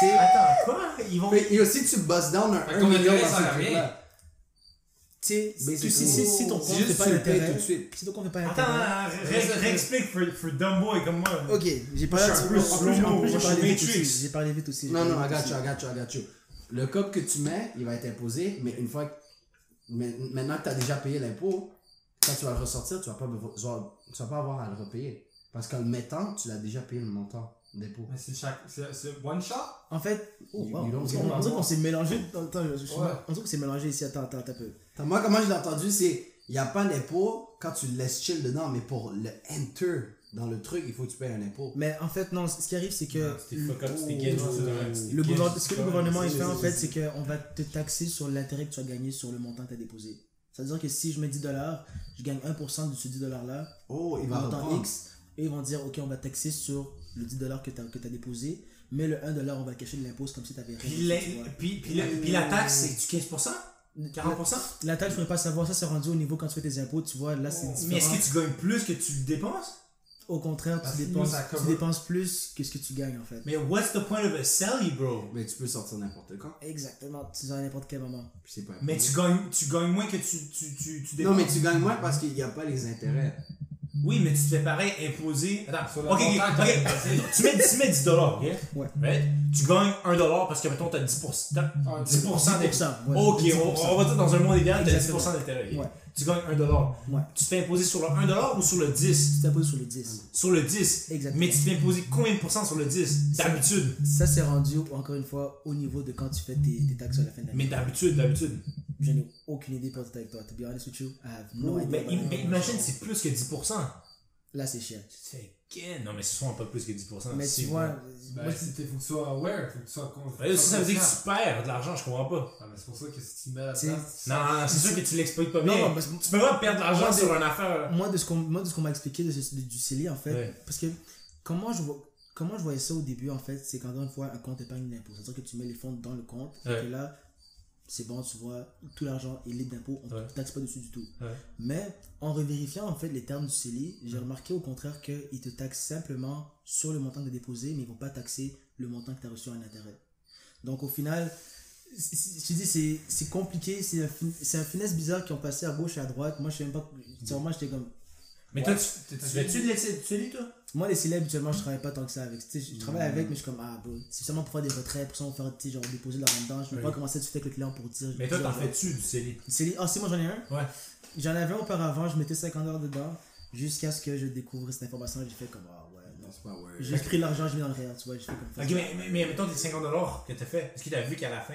sais, Attends, quoi? Ils vont. Mais- Et aussi, tu bosses down un Fait 1 qu'on million dans à ce truc-là. Tu sais, si, si, si, si ton compte fait pas d'intérêt, tout de suite. si ton compte fait pas Attends, d'intérêt, ré- réexplique for, for Dumbo et comme moi. Ok, j'ai parlé vite aussi. J'ai parlé vite aussi. Non, non, I got you. I got you, I got you. Le code que tu mets, il va être imposé, mais une fois Maintenant que tu as déjà payé l'impôt, quand tu vas le ressortir, tu vas pas, tu vas pas avoir à le repayer. Parce qu'en le mettant, tu l'as déjà payé le montant d'impôt. Mais c'est chaque. C'est c'est one shot? En fait, oh, You- wow, on dirait qu'on s'est mélangé. Attends, je- je- Ouais. on dirait qu'on s'est mélangé ici. Attends, attends, attends un peu. Attends, Moi, comment je l'ai entendu, c'est il n'y a pas d'impôt quand tu le laisses chill dedans, mais pour le enter dans le truc, il faut que tu payes un impôt. Mais en fait, non, ce qui arrive, c'est que fuck up, Oh. le gouvernement, ce que le gouvernement fait en c'est- fait, c'est qu'on va te taxer sur l'intérêt que tu as gagné sur le montant que tu as déposé. C'est-à-dire que si je mets 10 dollars, je gagne 1% de ce 10 dollars là, Oh, il va montant. X, et ils vont dire, ok, on va taxer sur le 10 dollars que tu as, que as déposé, mais le 1 dollar, on va cacher de l'impôt c'est comme si tu avais rien. Puis, la, tu vois. puis, puis, la, puis la taxe, c'est-tu 15% 40% La taxe, je ne pourrais pas savoir, ça c'est rendu au niveau quand tu fais tes impôts, tu vois, là c'est différent. Mais est-ce que tu gagnes plus que tu dépenses? Au contraire, Parce tu dépenses, nous, tu dépenses plus que ce que tu gagnes en fait. Mais what's the point of a sally, bro? Mais tu peux sortir n'importe quand. Exactement, tu as n'importe quel moment. Puis c'est pas Mais tu gagnes, tu gagnes moins que tu, tu, tu, tu dépenses. Non, mais tu gagnes moins parce qu'il n'y a pas les intérêts. Oui, mais tu te fais pareil imposer. Attends, Sur le ok, ok, montant que ok. t'as déposé. Tu mets, tu mets 10 dollars, ok? Ouais. Tu gagnes 1 dollar parce que, mettons, t'as 10%. t'as 10% d'intérêt. 10%, ouais. Ok, 10%. on, on va dire dans un monde idéal, t'as Exactement. 10% d'intérêt. Ouais. Tu gagnes 1 dollar. Ouais. Tu te fais imposer sur le 1 dollar ou sur le 10 Tu t'apposes sur le 10. Sur le 10. Exactement. Mais tu te fais imposer combien de pourcents sur le 10 D'habitude. Ça c'est rendu, encore une fois, au niveau de quand tu fais tes, tes taxes à la fin de l'année. Mais d'habitude, d'habitude. Je n'ai aucune idée pour être avec toi. To be honest with you, I have no idea. Mais, imagine, c'est plus que 10%. Là c'est chiant. Tu fais gain. Non, mais ce sont pas plus que 10%. Mais tu vois. Ben, t'es- faut que tu sois aware, faut que tu sois con. Ouais, ça, ça veut dire que conscient. tu perds de l'argent, je comprends pas. Ah, mais c'est pour ça que si tu mets. Non, c'est sûr que tu l'exploites pas Non, bien. non, tu peux pas perdre de l'argent sur une affaire. moi de ce qu'on moi de ce qu'on m'a expliqué de ce- du CELI en fait Ouais. parce que comment je vois comment je voyais ça au début en fait c'est qu'encore une fois un compte épargne d'impôt c'est à dire que tu mets les fonds dans le compte Ouais. et que là c'est bon tu vois tout l'argent est libre d'impôt on ne Ouais. taxe pas dessus du tout. Ouais. mais en revérifiant en fait les termes du CELI j'ai remarqué au contraire qu'ils te taxent simplement sur le montant que tu as déposé mais ils vont pas taxer le montant que tu as reçu en intérêt. Donc au final je te dis c'est c'est compliqué c'est un, un finesse bizarre qui ont passé à gauche et à droite. Moi je sais même pas moi j'étais comme Mais toi, tu, tu tu lis, toi? Moi, les célèbres, habituellement, je travaille pas tant que ça avec. Je travaille avec, mais je suis comme, ah, bro, c'est seulement pour faire des retraits, pour ça, on faire, genre, déposer leur dedans. Je ne veux pas commencer tout de suite avec le client pour dire. Mais toi, t'en fais-tu du CELI CELI Ah, si, moi, j'en ai un. Ouais. J'en avais un auparavant, je mettais 50 heures dedans, jusqu'à ce que je découvre cette information et j'ai fait comme, ah, ouais. J'ai pris l'argent, je mis dans le réel, tu vois, j'ai fait comme Ok, mais, mais, mettons tes 50$ que t'as fait. Est-ce que t'as vu qu'à la fin,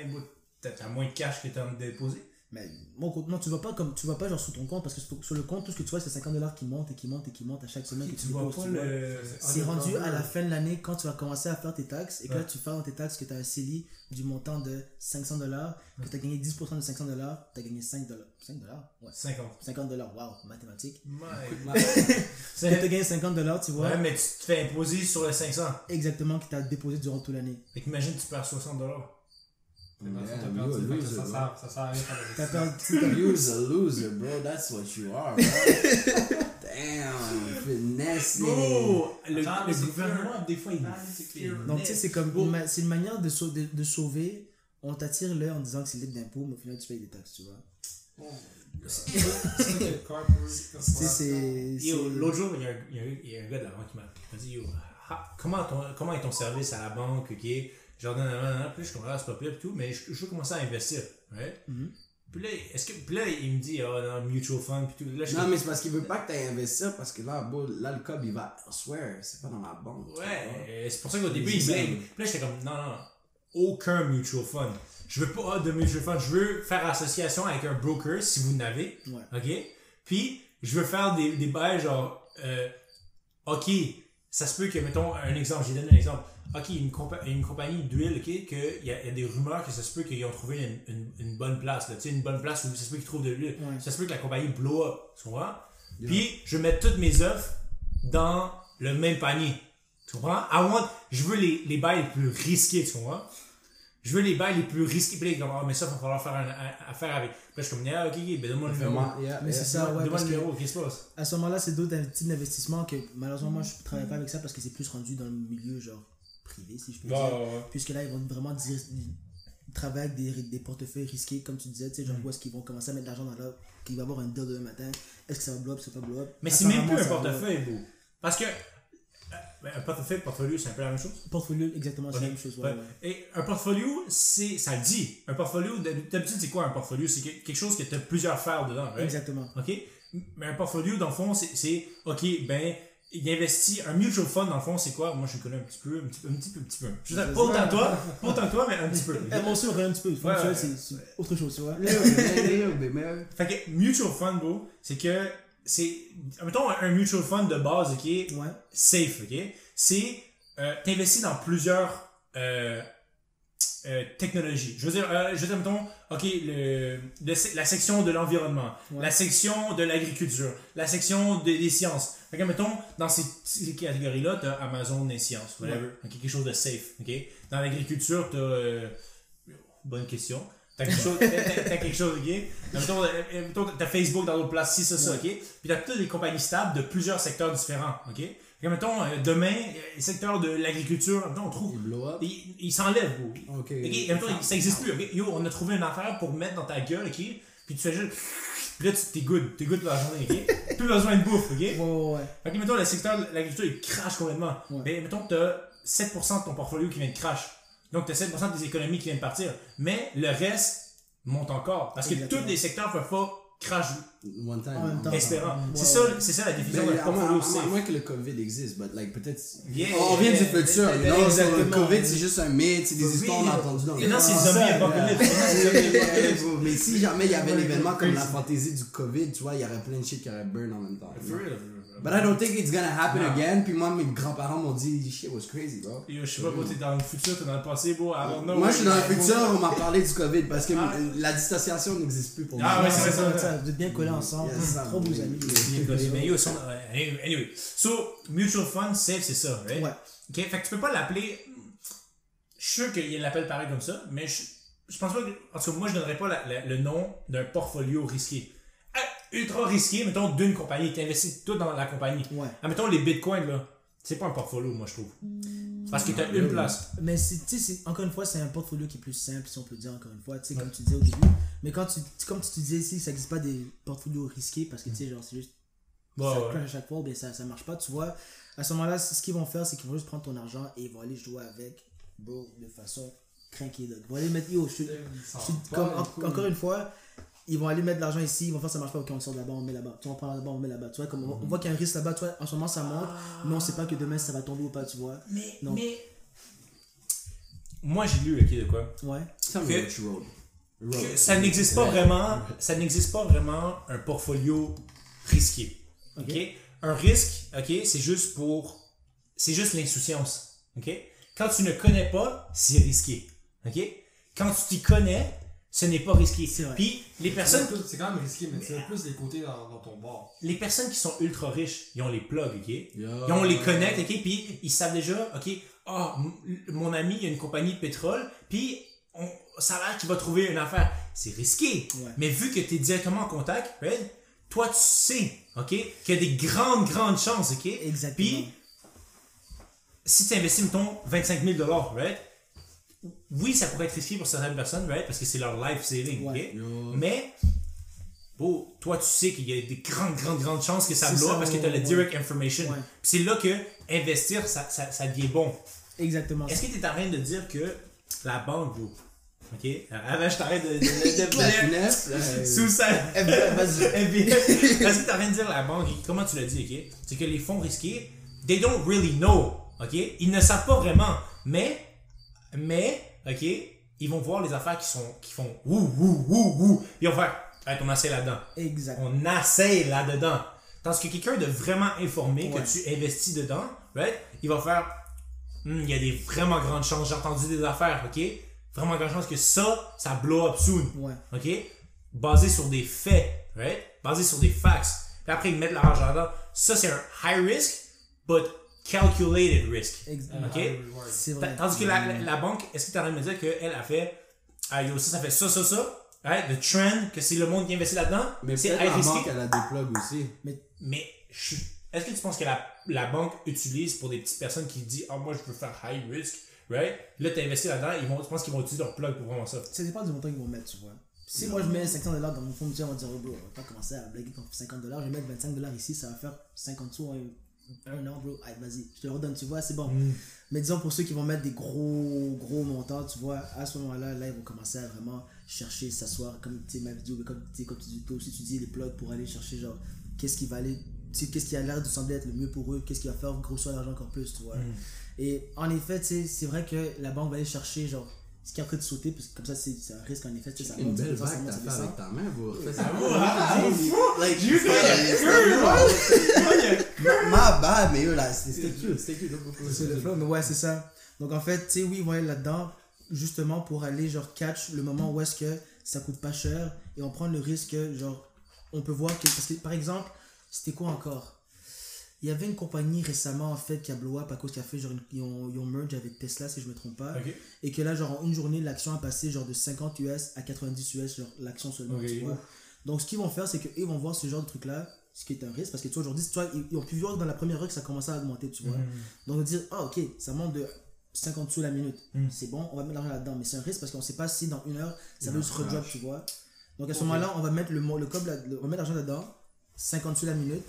t'as moins de cash que t'as déposé Mais mon compte, non, tu vois pas comme, tu vois pas genre sous ton compte, parce que sur, le compte, tout ce que tu vois, c'est 50 dollars qui montent et qui montent et qui montent à chaque semaine que tu, Tu vois pas le. C'est rendu à la fin de l'année quand tu vas commencer à faire tes taxes et que Ouais. là tu fais dans tes taxes que tu as un CELI du montant de 500 dollars, que tu as gagné 10% de 500 dollars, tu as gagné 5 dollars. 5 dollars? Ouais. 50. 50 dollars, waouh, mathématiques. My tu as gagné 50 dollars, tu vois, Ouais, mais tu te fais imposer sur le 500. exactement que tu as déposé durant toute l'année. Fait qu'imagine, tu perds 60$. Dans perdu, you a loser, ça bro. You's a loser, bro. That's what you are, bro. Damn, finesse. Oh, le, Attends, le gouvernement, des fois, il Donc tu sais, c'est comme c'est une manière de, sau- de, de sauver on t'attire là en disant que c'est libre d'impôt, mais au final, tu payes des taxes, tu vois. C'est- L'autre jour, il y, a un, il, y a un, il y a un gars de la banque qui m'a dit Yo, comment, ton, comment est ton service à la banque ok? Genre, non, non, non, non, puis je comprends, c'est pas pire et tout, mais je, je veux commencer à investir. right? Mhm. Puis là, est-ce que, puis là, il me dit, oh non, mutual fund, puis tout. Là, je Non, mais c'est parce qu'il veut pas que tu investir parce que là, bro, là, le cob, il va elsewhere. C'est pas dans la banque. Ouais, c'est pour ça qu'au début, il blame. Puis là, j'étais comme, non, non, aucun mutual fund. Je veux pas de mutual fund. Je veux faire association avec un broker, si vous n'avez. Ouais. OK? Puis, je veux faire des, des bails genre, euh, OK, ça se peut que, mettons, un exemple, j'ai donné un exemple. OK, une, compa- une compagnie d'huile, OK, qu'il y, y a des rumeurs que ça se peut qu'ils ont trouvé une, une, une bonne place, là. Tu sais, une bonne place où ça se peut qu'ils trouvent de l'huile. Ouais. Ça se peut que la compagnie blow up. Tu comprends? Puis, je mets toutes mes offres dans le même panier. Tu comprends? I want, je veux les, les bails les plus risqués, tu comprends? Je veux les bails les plus risqués. Puis comme, ah, mais ça, il va falloir faire un, un- affaire avec. Puis là, je suis comme, ah, ok, ben donne-moi le numéro. Yeah, Mais yeah. c'est ça, ouais. Donne-moi le numéro, qu'est-ce qui se passe? à ce moment-là, c'est d'autres types d'investissements que malheureusement, moi, je travaille pas avec ça parce que c'est plus rendu dans le milieu, genre, privé, si je peux dire. Puisque là, ils vont vraiment dire, travailler avec des, des portefeuilles risqués, comme tu disais, tu sais, genre, Mm. est-ce qu'ils vont commencer à mettre de l'argent dans là, qu'il va y avoir un deal demain matin. Est-ce que ça va blow up, ça va pas blow up? Mais c'est même plus un portefeuille, beau. Parce que, euh, ben, un portefeuille, portfolio, c'est un peu la même chose. Portfolio, exactement, c'est la même chose. ouais. Et un portfolio, c'est, ça le dit. Un portfolio, d'hab- d'habitude, c'est quoi un portfolio? C'est que- quelque chose que tu as plusieurs fers dedans, right? Exactement. OK? Mais un portfolio, dans le fond, c'est, OK, ben, il investit. Un mutual fund, dans le fond, c'est quoi? Moi, je connais un petit peu, un petit peu, un petit peu, un petit peu. Je sais, pas autant que toi, pas autant que toi, mais un petit peu. Eh, Moi aussi, on regarde un petit peu. Ouais, ouais. c'est autre chose, tu vois. Fait que mutual fund, bro, c'est que, c'est, mettons, un mutual fund de base, OK? Ouais. safe, ok? C'est euh, t'investis dans plusieurs euh, euh, technologies. Je veux dire, euh, je veux dire, mettons, ok, le, le- la section de l'environnement, Ouais. la section de l'agriculture, la section de- des sciences. Fait que, mettons, dans ces, ces catégories-là, t'as Amazon et sciences, whatever. Quelque chose de safe, ok? Dans l'agriculture, t'as... euh, bonne question. T'as quelque chose, t'as, quelque chose, ok? Mettons, euh, mettons, t'as Facebook dans d'autres places, si, ça, ça, ok? Puis t'as toutes des compagnies stables de plusieurs secteurs différents, ok? Que, mettons, euh, demain, euh, le secteur de l'agriculture, mettons, on trouve... Il blow up. Il, il s'enlève. Ok. Temps, ça existe plus. Yo, on a trouvé une affaire pour mettre dans ta gueule, ok? Puis tu fais juste. Puis là, tu t'es good. T'es good pour la journée, ok? Plus besoin de bouffe, ok? Ouais, ouais, ouais. Fait que, mettons, le secteur de l'agriculture, il crache complètement. Ouais. Mais, mettons, t'as 7% de ton portfolio qui vient de crash. Donc, t'as 7% des économies qui viennent de partir. Mais le reste monte encore. Parce que Exactement. tous les secteurs peuvent pas crash One time. En même temps. espérant. C'est ouais. ça, c'est ça la définition Mais d'un à moins, que le COVID existe, but like peut-être. Yeah, on vient yeah, du futur, yeah, you yeah, know, so exactement. le COVID c'est juste un mythe, c'est des histoires qu'on a entendues dans les non, c'est zombie apocalypse. Mais si jamais il y avait un événement comme la fantaisie du COVID, tu vois, il y aurait plein de shit qui auraient burn en même temps. For real. But I don't think it's gonna happen Non. again. Puis moi, mes grands-parents m'ont dit, shit was crazy, bro? Yo, je sais pas, bro, t'es dans le futur, t'es dans le passé, bro. I don't know. Moi, je suis dans le futur, on m'a parlé du COVID parce que Ah. la distanciation n'existe plus pour Ah, moi. ouais, c'est ça, ça. ça, Vous êtes bien collés ensemble. Yes, ça, Trop beaux amis. Bien mais yo, son- euh, anyway, anyway. So, mutual fund, safe, c'est ça, right? Ouais. Ok, fait que tu peux pas l'appeler. Je suis sûr qu'il l'appelle pareil comme ça, mais je, je pense pas que. En tout cas, moi, je donnerais pas la- la- le nom d'un portfolio risqué. Ultra risqué, mettons, d'une compagnie. Tu investis tout dans la compagnie. Ouais. Ah, mettons, les bitcoins, là, c'est pas un portfolio, moi, je trouve. Parce que t'as Ah, une oui. place. Mais c'est- tu sais, encore une fois, c'est un portfolio qui est plus simple, si on peut dire encore une fois, tu sais, Ouais. comme tu disais au début. Mais quand tu, tu- comme tu disais ici, ça n'existe pas des portfolios risqués parce que tu sais, genre, c'est juste. Ouais, ça ouais. crash à chaque fois, bien ça, ça marche pas, tu vois. À ce moment-là, ce qu'ils vont faire, c'est qu'ils vont juste prendre ton argent et ils vont aller jouer avec, bro, de façon craquée. Ils vont aller mettre, yo, je te- je te- comme, en- encore une fois, ils vont aller mettre de l'argent ici, ils vont faire ça marche pas, ok, on sort de là-bas, on met là-bas. Tu vois, on prend là-bas, on met là-bas. Tu vois, comme on, on voit qu'il y a un risque là-bas, tu vois, en ce moment ça monte, mais on sait pas que demain ça va tomber ou pas, tu vois. Mais, Non. mais. Moi, j'ai lu, ok, de quoi? Ouais. Tell me Que- ça n'existe pas vraiment ça n'existe pas vraiment un portfolio risqué ok, Ok? un risque ok c'est juste pour c'est juste l'insouciance ok? Quand tu ne connais pas c'est risqué ok? Quand tu t'y connais ce n'est pas risqué C'est vrai. puis les Personne, personnes c'est quand même risqué, mais tu as plus les côtés dans, dans ton bord. les personnes qui sont ultra riches ils ont les plugs ok? Yo. et on les connecte, ok? Puis ils savent déjà, ok, ah, mon ami, il y a une compagnie de pétrole, puis on, ça a l'air qu'il va trouver une affaire. C'est risqué. Ouais. Mais vu que tu es directement en contact, right, toi, tu sais, ok, qu'il y a des grandes, grandes chances, ok? Exactement. Puis, si tu investis, mettons, 25 000 right, oui, ça pourrait être risqué pour certaines personnes, right? Parce que c'est leur life saving, Ouais. Mais, bon, toi, tu sais qu'il y a des grandes, grandes, grandes chances que ça up parce que tu as ouais. direct information. Ouais. C'est là que investir, ça, ça, ça devient bon. Exactement. Est-ce que tu es en train de dire que la banque, bro, ok? Avant, je t'arrête de, de, de, de, La de- finesse, sous ça. Vas-y. NBA. Parce que t'es en train de dire la banque, comment tu l'as dit, ok? C'est que les fonds risqués, they don't really know, ok? Ils ne savent pas vraiment, mais, mais, ok? Ils vont voir les affaires qui sont, qui font wouh, wouh, wouh, wouh. Ils vont faire, hey, on essaie là-dedans. Exact. On essaie là-dedans. Tandis que quelqu'un de vraiment informé, Ouais. que tu investis dedans, right? Il va faire, Hmm, il y a des vraiment grandes chances, j'ai entendu des affaires, ok? Vraiment grandes chances que ça, ça blow up soon. Ouais. OK? Basé sur des faits, right? Basé sur des facts. Puis après, ils mettent l'argent là-dedans. Ça, c'est un high risk, but calculated risk. Ex- And Ok. high reward. C'est Ta- vrai. Tandis que la, la, la banque, est-ce que tu es en train de me dire qu'elle a fait, ah yo, ça, ça fait ça, ça, ça, right? Le trend, que c'est le monde qui investit là-dedans, Mais c'est la banque, elle a des plugs aussi. Mais est-ce que tu penses que la, la banque utilise pour des petites personnes qui disent, ah moi, je veux faire high risk, right? Là, tu investi là-dedans, ils vont, tu penses qu'ils vont utiliser leur plug pour vraiment ça? Ça dépend du montant qu'ils vont mettre, tu vois. Si moi je mets 500 dollars dans mon fonds mutuel, on va dire, oh bro, on va pas commencer à blaguer pour 50 dollars, je vais mettre 25 dollars ici, ça va faire 50 sous un an, bro. Allez, vas-y, je te le redonne, tu vois, c'est bon. Mais disons pour ceux qui vont mettre des gros, gros montants, tu vois, à ce moment-là, là, ils vont commencer à vraiment chercher, s'asseoir, comme tu sais, ma vidéo, mais comme, comme tu dis, toi aussi, tu dis les plugs pour aller chercher, genre, qu'est-ce qui va aller, tu sais, qu'est-ce qui a l'air de sembler être le mieux pour eux, qu'est-ce qui va faire grossir l'argent encore plus, tu vois. Et en effet, tu sais, c'est vrai que la banque va aller chercher, genre, ce qui est en train de sauter, parce que comme ça, c'est c'est un risque en effet, tu sais, ça Une monte, ça belle descend, ça vague monte, t'as ça fait descend. avec ta main, vous ça. Ma bad, mais yo, là, c'était cute, c'était cute. C'est le flow, mais ouais, c'est ça. Donc en fait, tu sais, oui, ils vont aller là-dedans, justement pour aller, genre, catch le moment où est-ce que ça coûte pas cher et on prend le risque, que, genre, on peut voir que. Parce que, par exemple, c'était quoi encore? Il y avait une compagnie récemment, en fait, qui a blow up à cause qu'il a fait, genre, ils ont, ils ont merge avec Tesla, si je me trompe pas. Et que là, genre, en une journée, l'action a passé, genre, de 50 US à 90 US, genre, l'action seulement, tu vois. Donc, ce qu'ils vont faire, c'est qu'ils vont voir ce genre de truc-là, ce qui est un risque, parce que tu vois, aujourd'hui, tu vois, ils, ont pu voir dans la première heure que ça commençait à augmenter, tu vois. Mhm. Donc, dire, ah, ok, ça monte de 50 sous la minute. Mm. C'est bon, on va mettre l'argent là-dedans. Mais c'est un risque parce qu'on sait pas si dans une heure, ça va juste redrop, tu vois. Donc, à ce moment-là, on va mettre le, le cob, le- on va mettre l'argent là-dedans, 50 sous la minute.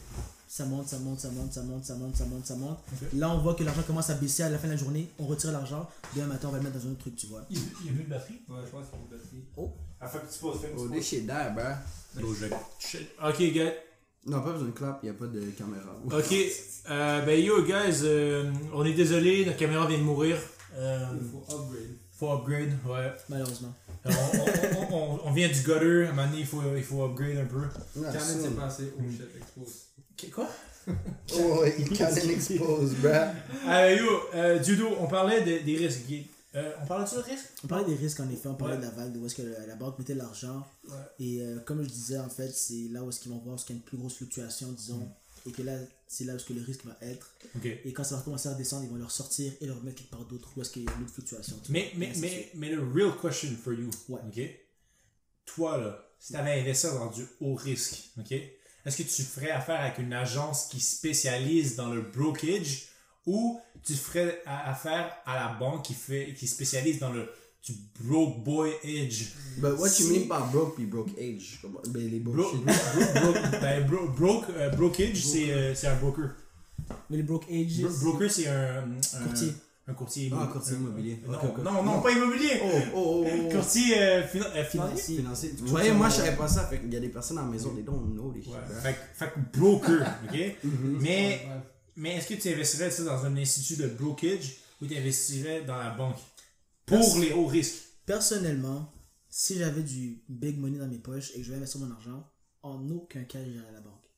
Ça monte, ça monte, ça monte, ça monte, ça monte, ça monte, ça monte. Là, on voit que l'argent commence à baisser à la fin de la journée. On retire l'argent. Demain matin, on va le mettre dans un autre truc, tu vois. Il il y a plus de batterie? Ouais, je pense qu'il y a une batterie. Ah, fais un petit pause, fais un Oh, petit pause. Ok, gars. Non, pas besoin de clap, y a pas de caméra. Ok, euh, ben yo, guys, euh, on est désolé, notre caméra vient de mourir. Euh, Il faut upgrade. faut upgrade, ouais. Malheureusement. On, on, on, on- on vient du gutter, à un moment donné, il faut, il faut upgrade un peu. S'est soon. passé. Oh shit, expose. Quoi? Oh, il Canon expose, bro. Ah, yo, euh, Judo, on parlait de- des risques. Euh, on parlait de ça, risques? On parlait des risques, en effet. On parlait Ouais. de la vague, de où est-ce que la, la banque mettait l'argent. Ouais. Et euh, comme je disais, en fait, c'est là où est-ce qu'ils vont voir ce qu'il y a une plus grosse fluctuation, disons. Et que là, c'est là où est-ce que le risque va être. Ok. Et quand ça va commencer à descendre, ils vont le ressortir et le remettre quelque part d'autre où est-ce qu'il y a une autre fluctuation. tu Mais, mais, mais, mais le real question for you, Ouais. ok? Toi, là, si t'avais investi dans du haut risque, ok? Est-ce que tu ferais affaire avec une agence qui spécialise dans le brokerage ou tu ferais affaire à la banque qui fait, qui spécialise dans le du broke boy edge? But what you mean by broke puis broke age? Ben, les Bro, bullshit. bro- bro- ben, bro- broke, euh, brokerage, c'est euh, c'est un broker. Mais les broke broker, c'est un, un Courtier. Un courtier Ah, immobilier. courtier immobilier. Non, ok. non, non, pas immobilier. Oh, oh, oh, oh. Courtier euh, euh, financier. Financier. Vous voyez, moi, je savais pas ça. Fait qu'il y a des personnes à la maison, don't know this shit, Ouais. bro. Fait, que- fait que broker, ok? Mhm. Mais, mais est-ce que tu investirais ça, dans un institut de brokerage ou tu investirais dans la banque? Pour les hauts risques? Personnellement, si j'avais du big money dans mes poches et que je vais investir mon argent, en aucun cas, j'irais à la banque.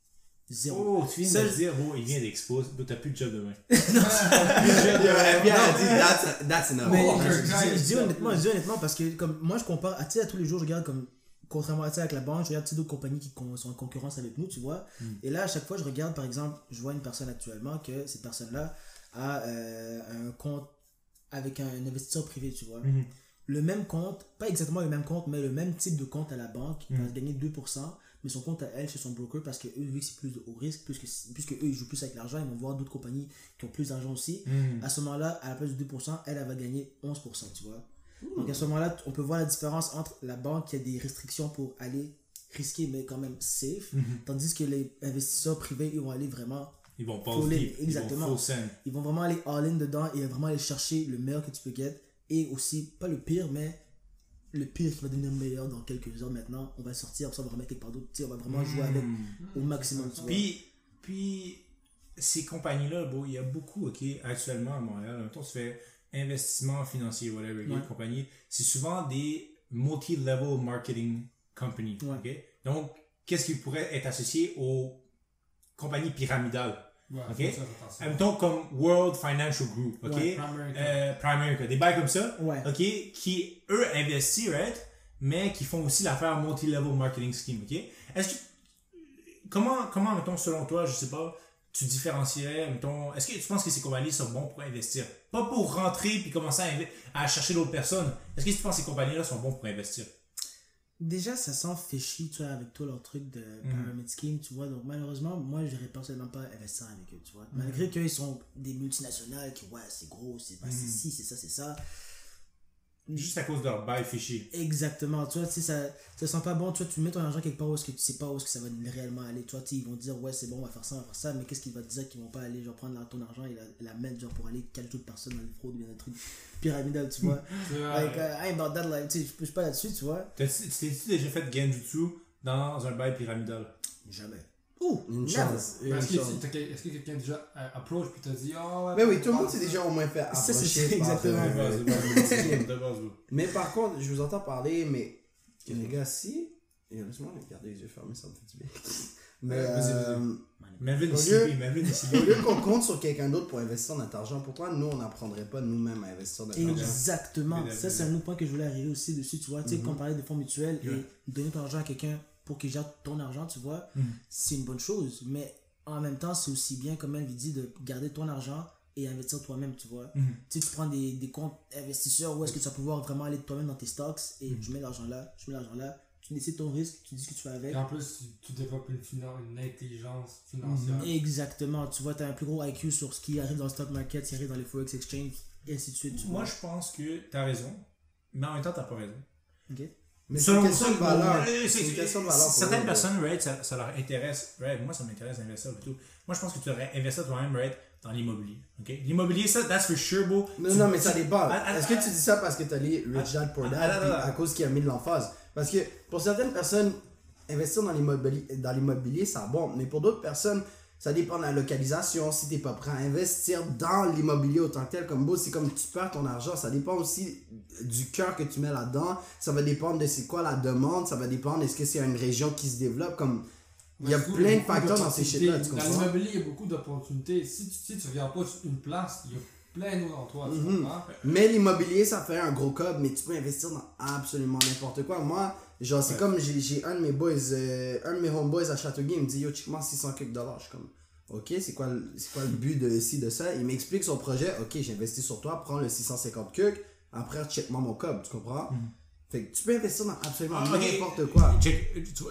Zéro. Oh, tu viens Ça, de je- dire, oh, il vient d'exposer. T'as plus de job demain. Yeah, bien, elle dit, that's, that's enough. Mais Oh, je, dis honnêtement, en je dis honnêtement parce que comme moi je compare à, tu sais, à tous les jours je regarde comme contrairement à sais, avec la banque je regarde tu sais, d'autres compagnies qui sont en concurrence avec nous tu vois Hmm. et là à chaque fois je regarde par exemple je vois une personne actuellement que cette personne là a euh, un compte avec un, investisseur privé tu vois Mhm. le même compte pas exactement le même compte mais le même type de compte à la banque il va gagner 2% mais son compte à elle chez son broker parce que eux vu que c'est plus de haut risque plus que, puisque eux ils jouent plus avec l'argent ils vont voir d'autres compagnies qui ont plus d'argent aussi Hmm. à ce moment-là, à la place de 2%, elle, elle va gagner 11%, tu vois. Donc à ce moment-là, on peut voir la différence entre la banque qui a des restrictions pour aller risquer, mais quand même safe, Mhm. tandis que les investisseurs privés, ils vont aller vraiment Ils vont pas au deep, exactement. Vont ils vont vraiment aller all-in dedans et vraiment aller chercher le meilleur que tu peux get. Et aussi, pas le pire, mais le pire qui va devenir meilleur dans quelques heures maintenant. On va sortir, ça, on va remettre quelque part d'autre. On va vraiment jouer avec au maximum. tu vois. Puis, puis ces compagnies-là, bon, il y a beaucoup, OK, actuellement à Montréal. Mettons, tu fais investissement financier, whatever, Ouais. les compagnies, c'est souvent des multi-level marketing companies, Ouais. OK? Donc, qu'est-ce qui pourrait être associé aux compagnies pyramidales? Ouais, Ok? Mettons comme World Financial Group, OK? Ouais, Primary Euh, Primerica, des bails comme ça, Ouais. OK? Qui, eux, investissent, right? Mais qui font aussi l'affaire multi-level marketing scheme, OK? Est-ce que, comment, comment, mettons, selon toi, je sais pas, tu différencierais, mettons, est-ce que tu penses que ces compagnies sont bons pour investir? Pas pour rentrer puis commencer à, à chercher d'autres personnes. Est-ce que tu penses que ces compagnies-là sont bons pour investir? Déjà, ça sent fishy, tu vois, avec tout leur truc de pyramid scheme, tu vois. Donc, malheureusement, moi, je personnellement pas investir avec eux, tu vois. Malgré qu'ils sont des multinationales qui, ouais, c'est gros, c'est pas c'est ci, c'est ça, c'est ça. Juste à cause de leur bail fichier. Exactement, tu vois, tu sais, ça, ça sent pas bon, tu vois, tu mets ton argent quelque part où est-ce que tu sais pas où est-ce que ça va réellement aller, tu vois, tu sais, ils vont dire, ouais, c'est bon, on va faire ça, on va faire ça, mais qu'est-ce qu'ils vont te dire qu'ils vont pas aller, genre, prendre ton argent et la, la mettre, genre, pour aller cacher d'autres personnes dans les fraudes ou bien des trucs pyramidal, tu vois. Like, uh, I ain't about that, like, tu sais, je suis pas là-dessus, tu vois. T'es-tu déjà fait genjutsu dans un bail pyramidal? Jamais. Ouh, Une chance. Est-ce que, quelqu'un déjà euh, approche puis t'a dit Ah ouais. Mais oui, tout le monde s'est déjà au moins fait Ça, c'est approcher par, exactement. Mais par contre, je vous entends parler, mais les gars, si. Et laisse-moi garder les yeux fermés, ça me fait du bien. Mais euh, Melvin Au lieu- qu'on compte sur quelqu'un d'autre pour investir notre argent, pourquoi nous, on n'apprendrait pas nous-mêmes à investir notre argent Exactement. Ça, c'est un autre point que je voulais arriver aussi dessus, tu vois. Tu sais, quand on parlait de fonds mutuels et donner ton argent à quelqu'un pour qu'il gère ton argent, tu vois, Mhm. c'est une bonne chose. Mais en même temps, c'est aussi bien, comme elle dit, de garder ton argent et investir toi-même, tu vois. Mhm. Tu sais, tu prends des, des comptes investisseurs où est-ce que tu vas pouvoir vraiment aller toi-même dans tes stocks et Mhm. tu mets l'argent là, tu mets l'argent là, tu décides ton risque, tu dis ce que tu fais avec. Et en plus, tu, tu développes une, finan- une intelligence financière. Mhm. Exactement. Tu vois, tu as un plus gros IQ sur ce qui arrive dans le stock market, ce qui arrive dans les Forex Exchange, et ainsi de suite. Tu Moi, vois. je pense que t'as raison, mais en même temps, t'as pas raison. Ok. Mais c'est une question de valeur. Certaines personnes, right, ça, ça leur intéresse. Right, moi, ça m'intéresse d'investir tout. Moi, je pense que tu devrais investir toi-même, right, dans l'immobilier. L'immobilier, ça, that's for sure, bro. Non, Tu- non, mais ça dépend. Ah, ah, Est-ce que tu dis ça parce que tu as lu Rich Dad Poor Ah, Dad, ah, ah, ah. à cause qu'il a mis de l'emphase? Parce que pour certaines personnes, investir dans l'immobilier, dans l'immobilier, ça bon. Mais pour d'autres personnes, ça dépend de la localisation. Si tu pas prêt à investir dans l'immobilier autant que tel, comme beau, c'est comme tu perds ton argent. Ça dépend aussi du cœur que tu mets là-dedans. Ça va dépendre de c'est quoi la demande. Ça va dépendre est-ce que c'est une région qui se développe. Comme il y a Beaucoup- plein de facteurs dans ces shit-là. Dans l'immobilier, il y a beaucoup d'opportunités. Si tu, si tu regardes pas une place, il y a plein d'autres endroits. Mhm. comprends? Mais l'immobilier, ça fait un gros code, mais tu peux investir dans absolument n'importe quoi. Moi, genre, c'est Ouais. comme j'ai un de mes boys, euh, un de mes homeboys à Châteauguay, il me dit Yo, check-moi 600 quelques dollars. Je suis comme Ok, c'est quoi, quoi le but de ci, de ça? Il m'explique son projet. Ok, j'investis sur toi, prends le 650 quelques. Après, check-moi mon code, tu comprends? Fait que tu peux investir dans absolument Ah, n'importe quoi.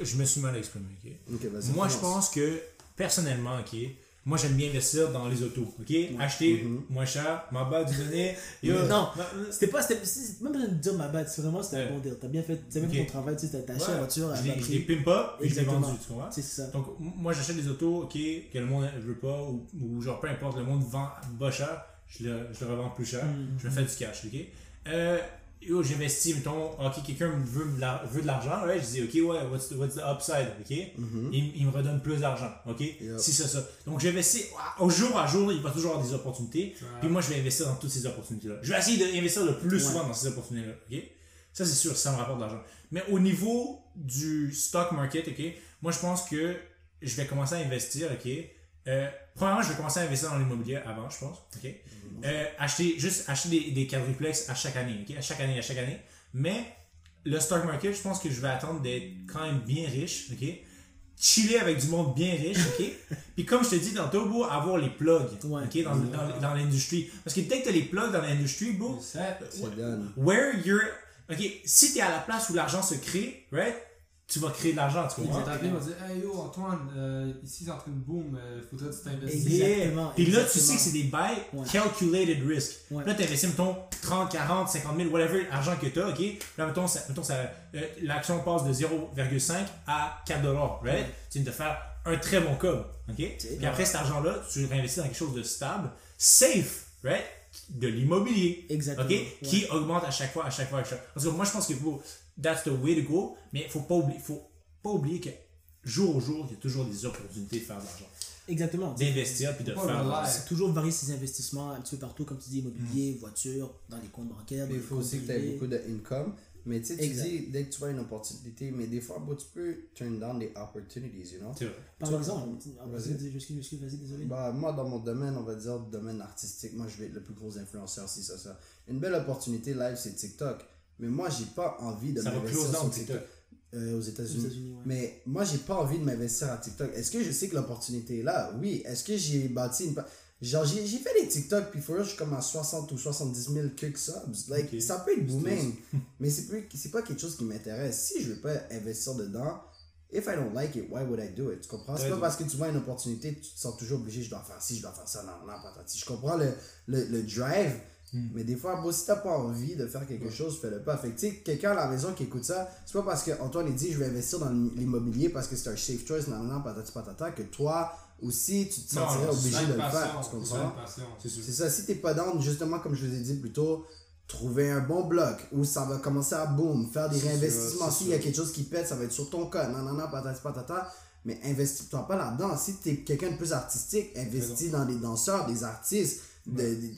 Je me suis mal exprimé, ok? Moi, je pense que, personnellement, ok, moi, j'aime bien investir dans les autos, ok? Acheter Mhm. moins cher, ma base du donner. Yo, Non. C'était pas, c'était même besoin de dire ma bad, c'est vraiment c'était Ouais. un bon deal. T'as bien fait, t'as même Ok. ton travail, tu sais, t'as acheté la voiture à je bas les- je les prix. pimpe pas, et je les vendus, tu vois? C'est ça. Donc, moi, j'achète des autos, ok, que le monde ne veut pas, ou, ou genre, peu importe, le monde vend bas cher, je le, je le revends plus cher, Mhm. je me fais du cash, ok? Euh, yo, j'investis, mettons, ok, quelqu'un veut, veut de l'argent, ouais, je dis, ok, ouais, what's the, what's the upside, ok? Mhm. il, il me redonne plus d'argent, ok? Yep. Si c'est ça. Donc, j'investis, au jour à jour, il va toujours avoir des opportunités, puis moi, je vais investir dans toutes ces opportunités-là. Je vais essayer d'investir le plus Ouais. souvent dans ces opportunités-là, ok? Ça, c'est sûr, ça me rapporte de l'argent. Mais au niveau du stock market, ok, moi, je pense que je vais commencer à investir, ok? Euh, premièrement, je vais commencer à investir dans l'immobilier avant, je pense, ok? Euh, acheter, juste acheter des, des quadruplex à chaque année, ok? À chaque année, à chaque année. Mais le stock market, je pense que je vais attendre d'être quand même bien riche, ok? Chiller avec du monde bien riche, ok? Puis comme je te dis tantôt, beau, avoir les plugs, Ouais. ok? Dans, dans, dans l'industrie. Parce que dès que t'as les plugs dans l'industrie, beau, C'est- C'est done. where you're. Ok, si t'es à la place où l'argent se crée, right? Tu vas créer de l'argent, tu Il comprends? m'a appelé, il m'a dit Hey yo, Antoine, euh, ici c'est en train de boom, euh, faudrait que tu t'investisses. Exactement, Puis là, tu exactement. sais que c'est des bails Ouais. calculated risk. Ouais. Là, tu investis, mettons, 30, 40, 50 000, whatever, argent que tu as, OK? Là, mettons, ça- mettons ça, euh, l'action passe de 0,5 à 4 dollars, right? Tu viens de faire un très bon cob, OK? Puis après, cet argent-là, tu réinvestis dans quelque chose de stable, safe, right? De l'immobilier. Exactement, OK? ouais. Qui augmente à chaque fois, à chaque fois, à chaque fois. Parce que moi, je pense que faut, that's the way to go, mais faut pas oublier, faut pas oublier que jour au jour, il y a toujours des opportunités de faire de l'argent. Exactement. D'investir puis de faire. C'est toujours varier ses investissements un petit peu partout, comme tu dis, Mm. immobilier, voiture, dans les comptes bancaires. Mais il faut aussi que tu aies beaucoup d'income. Mais tu sais, tu Exact. dis, dès que tu vois une opportunité, mais des fois, bro, tu peux turn down des opportunities, you know? Vrai. Par Tu- exemple, Vas-y. vas-y, désolé. Bah, moi, dans mon domaine, on va dire domaine artistique, moi, je vais être le plus gros influenceur, si ça, ça. Une belle opportunité live, c'est TikTok. Mais moi, j'ai pas envie de m'investir sur down, TikTok. Euh, aux États-Unis. Ouais. Mais moi, j'ai pas envie de m'investir à TikTok. Est-ce que je sais que l'opportunité est là? Oui. Est-ce que j'ai bâti une. Genre, j'ai j'ai fait des TikTok, puis for real, je suis comme à 60 ou 70 000 quelques subs. Like, ça peut être booming, mais c'est plus- c'est pas quelque chose qui m'intéresse. Si je veux pas investir dedans, if I don't like it, why would I do it? Tu comprends? C'est pas parce que tu vois une opportunité, tu te sens toujours obligé, je dois faire ci, je dois faire ça, non, non, patati. Je comprends le, le, le drive, Hmm. mais des fois, bon, si t'as pas envie de faire quelque chose, fais-le pas. Fait que, tu sais, quelqu'un à la maison qui écoute ça, c'est pas parce qu'Antoine il dit je vais investir dans l'immobilier parce que c'est un safe choice, non, non, patati patata, que toi aussi tu te Non, sentirais obligé de le faire. Tu comprends? C'est ça, si t'es pas down, justement, comme je vous ai dit plus tôt, trouver un bon bloc où ça va commencer à boom, faire des réinvestissements. S'il y a quelque chose qui pète, ça va être sur ton cas. Non, non, patati patata. Mais investis-toi pas là-dedans. Si t'es quelqu'un de plus artistique, investis dans des danseurs, des artistes, de, des-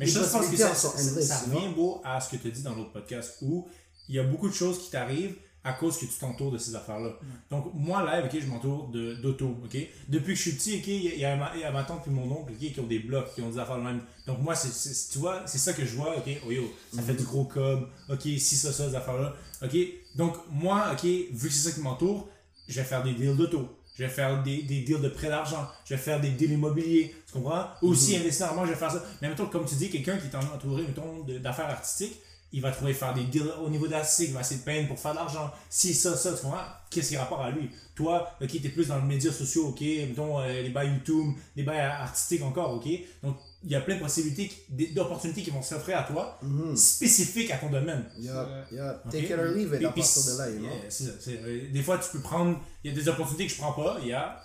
Mais les je pense que ça, ça, endless, ça revient beau à ce que tu as dit dans l'autre podcast où il y a beaucoup de choses qui t'arrivent à cause que tu t'entoures de ces affaires-là. Donc, moi, live, ok, je m'entoure d'auto, ok? Depuis que je suis petit, ok, il y a- il y, a ma, tante et mon oncle, ok, qui ont des blocs, qui ont des affaires de même. Donc, moi, tu vois, c'est ça que je vois, ok? Oh yo, ça fait du gros cob, ok, si, ça, ça, ces affaires-là. Ok? Donc, moi, ok, vu que c'est ça qui m'entoure, je vais faire des deals d'auto. Je vais faire des, des deals de prêt d'argent. Je vais faire des deals immobiliers. Tu comprends? Aussi, investir en moi, je vais faire ça. Mais mettons, comme tu dis, quelqu'un qui est entouré, mettons, d'affaires artistiques, il va trouver faire des deals au niveau d'artistique, il va essayer de peindre pour faire de l'argent. Si, ça, ça, tu comprends? Qu'est-ce qui a rapport à lui? Toi, ok, t'es plus dans les médias sociaux, ok, mettons, euh, les bails YouTube, les bails artistiques encore, ok? Donc, il y a plein de possibilités, d'opportunités qui vont s'offrir à toi, spécifiques à ton domaine. Yeah, yeah. Ok? Take it or leave it à partir de là, you know? yeah, c'est ça, c'est- euh, des fois, tu peux prendre. Il y a des opportunités que je prends pas, il y a.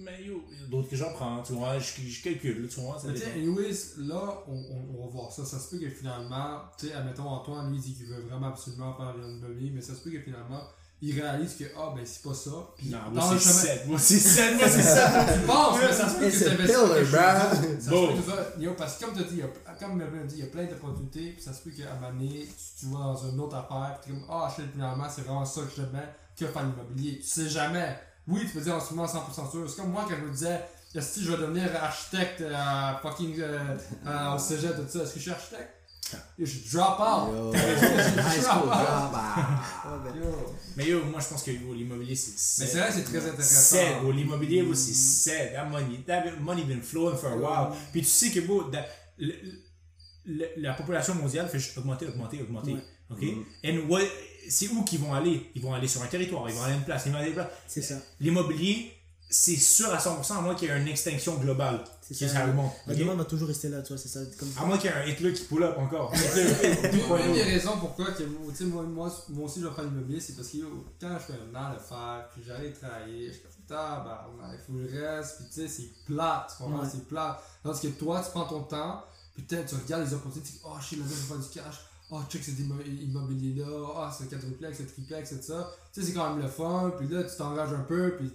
Mais yo, y a d'autres que j'en prends, tu vois, je, je calcule, là, tu vois. ça Mais anyways, là, on, on, on va voir ça. Ça se peut que finalement, tu sais, admettons, Antoine, lui, il dit qu'il veut vraiment absolument faire l'immobilier, mais ça se peut que finalement, il réalise que, ah, ben, c'est pas ça. Puis, Non, moi le c'est chemin- 7. Moi c'est 7. Moi c'est 7. Tu penses, mais ça se peut que tu investis. Ça se Bon. peut que ça- yo, parce que comme tu as dit, il y a- comme Melvin a dit, il y a plein d'opportunités, puis ça se peut qu'à un moment donné, tu, tu vas dans une autre affaire, puis tu es comme, ah, shit, finalement, c'est vraiment ça que je mets, que faire l'immobilier. Tu sais jamais. Oui, tu peux dire en ce moment 100% sûr. C'est comme moi quand je me disais, si je vais devenir architecte à fucking euh, à- au cégep, tout ça, est-ce que je suis architecte? Yo, Je suis drop out. Yo, Je suis high drop out. Yo. Mais yo, moi je pense que yo, l'immobilier c'est 7. Mais c'est vrai que c'est très intéressant. 7, bro. L'immobilier, bro, c'est 7. That money, that money been flowing for a while. Puis tu sais que, bro, that- le- le- la population mondiale fait juste augmenter, augmenter, augmenter. Ouais. OK? And what, c'est où qu'ils vont aller? Ils vont aller sur un territoire, ils vont aller à une place, ils vont aller à une place. C'est ça. L'immobilier, c'est sûr à 100%, à moins qu'il y ait une extinction globale. C'est qui ça. ça remonte. La demande va toujours rester là, tu vois, c'est ça. Comme... À moins qu'il y ait un Hitler qui pull up encore. Une des raisons pourquoi que, tu sais, moi, moi, moi aussi je vais faire l'immobilier, c'est parce que yo, quand je fais un an de faire, puis j'allais travailler, je suis comme tabarnak, il faut que je reste, puis tu sais, c'est plate, tu comprends, Ouais. c'est plate. Tandis que toi, tu prends ton temps, puis peut-être tu regardes les opportunités, tu dis, oh shit, là, je vais faire du cash, oh check cet immo- immobilier-là, oh c'est quadruplex, c'est triplex, tout ça. Tu sais, c'est quand même le fun, puis là, tu t'engages un peu, puis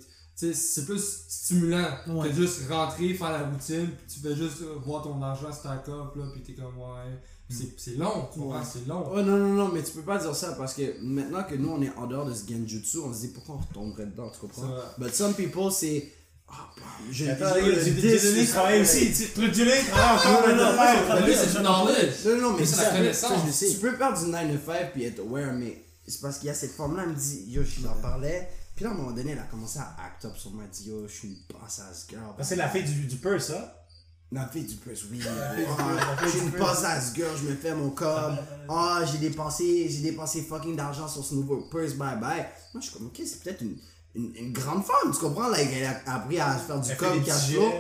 c'est plus stimulant Ouais. que juste rentrer, faire la routine, puis tu fais juste euh, voir ton argent stack up, là, puis t'es comme, ouais. C'est- C'est long, Ouais. c'est long. Oh non, non, non, mais tu peux pas dire ça parce que maintenant que nous on est en dehors de ce genjutsu, on se dit pourquoi on retomberait dedans, tu comprends? But some people, c'est. Ah, je désolé, je travaille aussi. Tu le dis, travaille encore. Non, non, c'est du. Non, non, mais c'est la ça, connaissance. ça, je sais. Tu peux perdre du 9 to 5 puis être aware, mais c'est parce qu'il y a cette forme-là, elle me dit, yo, je t'en parlais. Puis là, à un moment donné, elle a commencé à act up sur moi, elle dit, yo, je suis une passeuse girl. C'est la fille du, du purse, ça? La fille du purse, oui. Ah, je suis une possesse girl, je me fais mon cob. Ah, j'ai dépensé, j'ai dépensé fucking d'argent sur ce nouveau purse, bye bye. Moi, je suis comme, ok, c'est peut-être une, une, une grande femme, tu comprends? Like, elle a appris à faire du Elle des cash flow.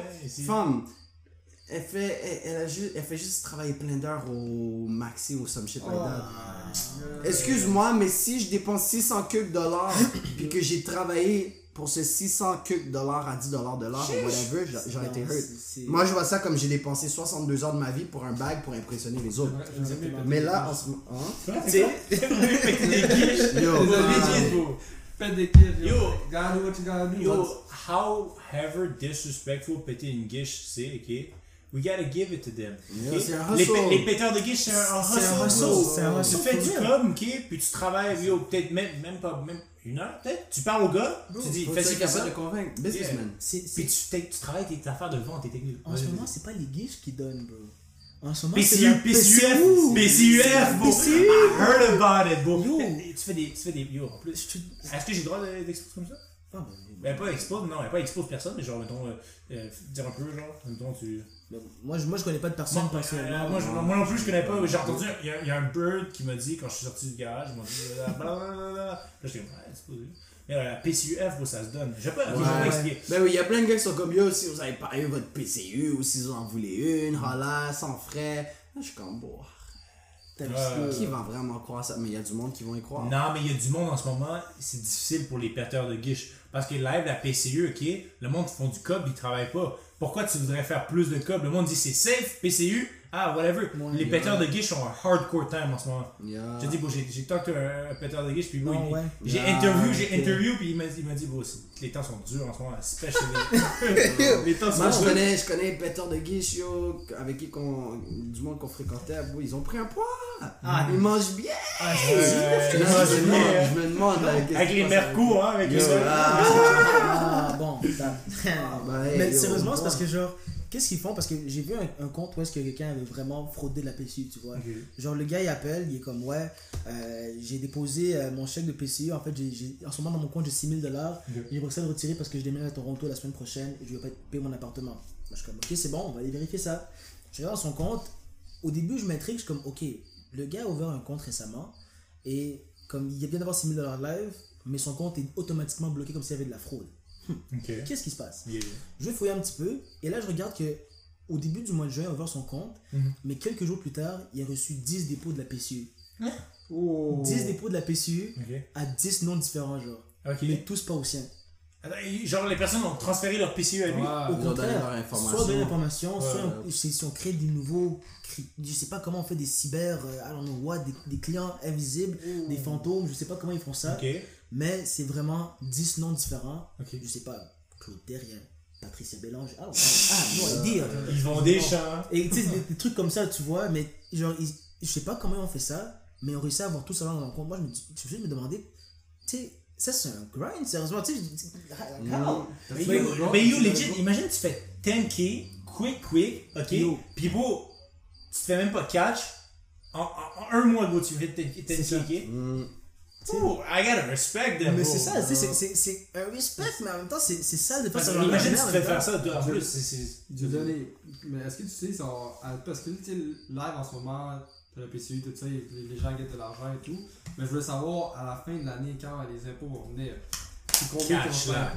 Femme, elle fait, elle, elle a juste, elle fait juste travailler plein d'heures au maxi ou some shit like that. Excuse-moi, mais si je dépense 600 que dollars, puis que j'ai travaillé pour ce 600 que dollars à 10 dollars de l'heure, ou whatever, j'a- j'aurais été hurt. Moi, je vois ça comme j'ai dépensé 62 heures de ma vie pour un bag pour impressionner les autres. Mais là, en ce moment. Hein? Guiches. Yo, yo. Yo. Gotta do what you gotta do. Yo, however disrespectful péter une guiche c'est, ok? We gotta give it to them. Un les, péteurs de guiche, c'est un, un un hustle. bro. Tu fais du com, ok? Puis tu travailles, yo, peut-être même, même pas même une heure, peut-être. Tu parles au gars, tu dis, fais fais capable de convaincre. Businessman. c'est- Puis tu, tu travailles tes affaires de vente, tes techniques. En ce moment, c'est pas les guiches qui donnent, bro. En ce moment, c'est PCU, PCUF, PCUF, bro. PCU. I heard about it, bro. Yo. Tu fais des, tu fais des, yo, en plus. Est-ce que j'ai le droit de- d'exposer comme ça? Ben, pas expose, non, elle pas expose personne, mais genre, mettons, euh, euh, dire un peu, genre, mettons, tu. Moi, je, moi, je connais pas de personne Moi, personnellement. euh, moi, je- moi non plus, je connais pas. J'ai entendu, il y, a, il y a un bird qui m'a dit quand je suis sorti du garage, il m'a dit, euh, blablabla. Là, j'étais comme, ouais, c'est pas vrai. Mais euh, la PCUF, bro, ça se donne. Je sais pas, ok, je vais pas Ouais. expliquer. Ben oui, il y a plein de gars qui sont comme yo, si vous avez pas eu votre PCU ou si vous en voulez une, hola, sans frais. Là, je suis comme, bon, T'as vu Ouais. ça? qui va vraiment croire ça? Mais il y a du monde qui vont y croire. Non, mais il y a du monde en ce moment, c'est difficile pour les péteurs de guiche. Parce que live, la PCU, ok, le monde font du cob, ils travaillent pas. Pourquoi tu voudrais faire plus de cob? Le monde dit c'est safe, PCU, ah, whatever. Les péteurs de guiche ont un hardcore time en ce moment. Yeah. J'ai dit, bon, j'ai talk un, un péteur de guiche, puis bon, Ah, ouais? j'ai Ah, interview, j'ai interview, puis il m'a dit, bon, les temps sont durs en ce moment, especially. les temps sont Moi, je durs. connais, je connais Peter de Guiche, yo, avec qui qu'on, du monde qu'on fréquentait, bro, ils ont pris un poids. Ah, ils mangent bien. Ah, je ouais, je Là, je, demande, je me demande, là, qu'est-ce Avec les mercos, hein, avec Yo, les Ah, bon, ça. bah, hey, Mais yo, sérieusement, c'est bon. parce que genre, qu'est-ce qu'ils font? Parce que j'ai vu un, un compte où est-ce que quelqu'un avait vraiment fraudé de la PCU, tu vois. Genre, le gars il appelle, il est comme, ouais, euh, j'ai déposé euh, mon chèque de PCU. En fait, j'ai, j'ai- en ce moment dans mon compte, j'ai 6000 dollars. Ok. J'ai réussi à le retirer parce que je déménage à Toronto la semaine prochaine et je vais pas payer mon appartement. Moi, je suis comme, ok, c'est bon, on va aller vérifier ça. Je regarde son compte. Au début, je m'intrigue, je suis comme, ok, le gars a ouvert un compte récemment et comme il vient d'avoir 6000 dollars live, mais son compte est automatiquement bloqué comme s'il y avait de la fraude. Ok. Qu'est-ce qui se passe? Yeah. je vais fouiller un petit peu et là je regarde que au début du mois de juin, il a ouvert son compte, Mhm. mais quelques jours plus tard, il a reçu 10 dépôts de la PCU. Oh. 10 dépôts de la PCU à 10 noms différents, genre. Mais tous pas au sien. Genre, les personnes ont transféré leur PCU à lui? Au Ils ont donné contraire, leur information. soit donner l'information, soit ouais. on, si on crée des nouveaux, je sais pas comment on fait des cyber, I don't know what, des, clients invisibles, des fantômes, je sais pas comment ils font ça. Mais c'est vraiment 10 noms différents. Ok. Je sais pas, Claude Terrien, Patricia Bélange, ah, ah non, idée. Ils vont des champs. Et tu sais, des, des trucs comme ça, tu vois, mais genre, ils- je sais pas comment ils ont fait ça, mais ils ont réussi à avoir tout ça dans leur compte. Moi, je me, dis- je me suis me demander, tu sais, ça c'est un grind, sérieusement, tu sais, how? Mais yo, mais yo, legit, imagine tu fais 10k, quick, quick, ok? Yo. Puis bro, tu te fais même pas catch. En, en- en un mois, bro, tu fais 10k, C'est ça. 10k. Oh, I gotta respect them, Mais c'est ça, tu sais, c'est- c'est c'est un respect, mais en même temps, c'est c'est ça de faire Parce ça. que imagine tu te fais faire ça de- en Je- plus. c'est- c'est- Je. Mais est-ce que tu sais, parce que tu sais, live en ce moment, t'as le PCU, tout ça, les, gens gagnent de l'argent et tout. Mais je voulais savoir, à la fin de l'année, quand les impôts vont venir, combien Catch là.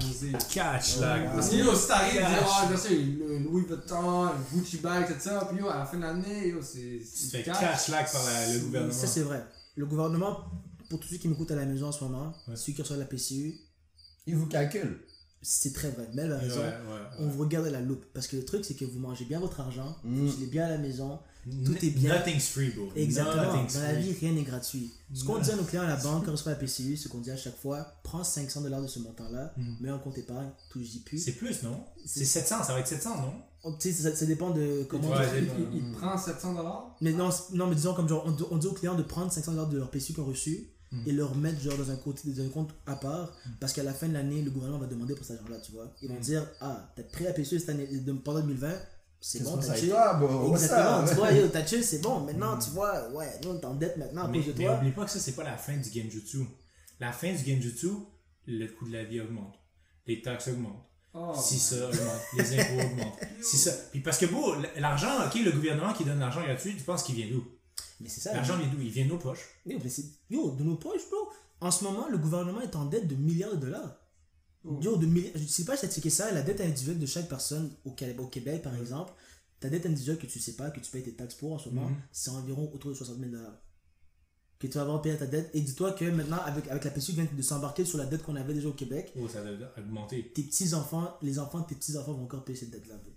Catch, là. Parce que yo, si t'arrives, tu dis, ah, bien sûr, le Louis Vuitton, Gucci bag, tout ça, puis yo, à la fin de l'année, yo, c'est. Tu fais cash. catch là par la- le gouvernement. Ça, c'est vrai. Le gouvernement, pour tous ceux qui m'écoutent à la maison en ce moment, Ouais. ceux qui reçoivent la PCU, Ils vous calculent. c'est très vrai. Mais elle a Ouais, raison. ouais, On vous regarde à la loupe. Parce que le truc, c'est que vous mangez bien votre argent, Mm. vous êtes bien à la maison, N- Tout est bien. Nothing's free, bro. Exactement. Nothing's Dans la free. vie, rien n'est gratuit. Ce qu'on Non. dit à nos clients à la banque, quand on reçoit la PCU, ce qu'on dit à chaque fois, prends 500 dollars de ce montant-là, Mhm. mets en compte épargne, touche-y plus. C'est plus, non? C'est- C'est 700, ça va être 700, non? On- tu sais, ça, ça dépend de comment. Ouais, Il, il- il prend 700 dollars? mais non, non, mais disons comme genre, on, dit- on dit aux clients de prendre 500 dollars de leur PCU qu'ils ont reçu Mhm. et leur mettre genre dans un, côté, dans un compte à part parce qu'à la fin de l'année, le gouvernement va demander pour cet argent-là, tu vois. Ils vont Mhm. dire, ah, t'as pris la PCU cette année, pendant 2020, c'est bon, t'as chill. bro? Exactement, tu vois, yo, t'as chill, c'est bon. Maintenant, tu vois, ouais, nous on t'endette maintenant à Mais, cause de mais toi. oublie pas que ça, c'est pas la fin du Genjutsu. La fin du Genjutsu, le coût de la vie augmente. Les taxes augmentent. Oh, Si ça augmente, les impôts augmentent. Si ça. Puis parce que bon, l'argent, ok, le gouvernement qui donne l'argent gratuit, tu penses qu'il vient d'où? Mais c'est ça. L'argent vient d'où? Il vient de nos poches. Yo, mais c'est- yo, de nos poches, bro. En ce moment, le gouvernement est en dette de milliards de dollars. Oh. Yo, de milliards. Je sais pas si tu ça, la dette individuelle de chaque personne au, Québec- au Québec, par exemple, ta dette individuelle que tu sais pas, que tu payes tes taxes pour en ce moment, Mhm. c'est environ autour de 60 000 dollars. Que tu vas avoir payé ta dette. Et dis-toi que maintenant, avec, avec la PSU qui vient de s'embarquer sur la dette qu'on avait déjà au Québec, Oh, ça doit augmenter. tes petits-enfants, les enfants de tes petits-enfants vont encore payer cette dette-là. bro.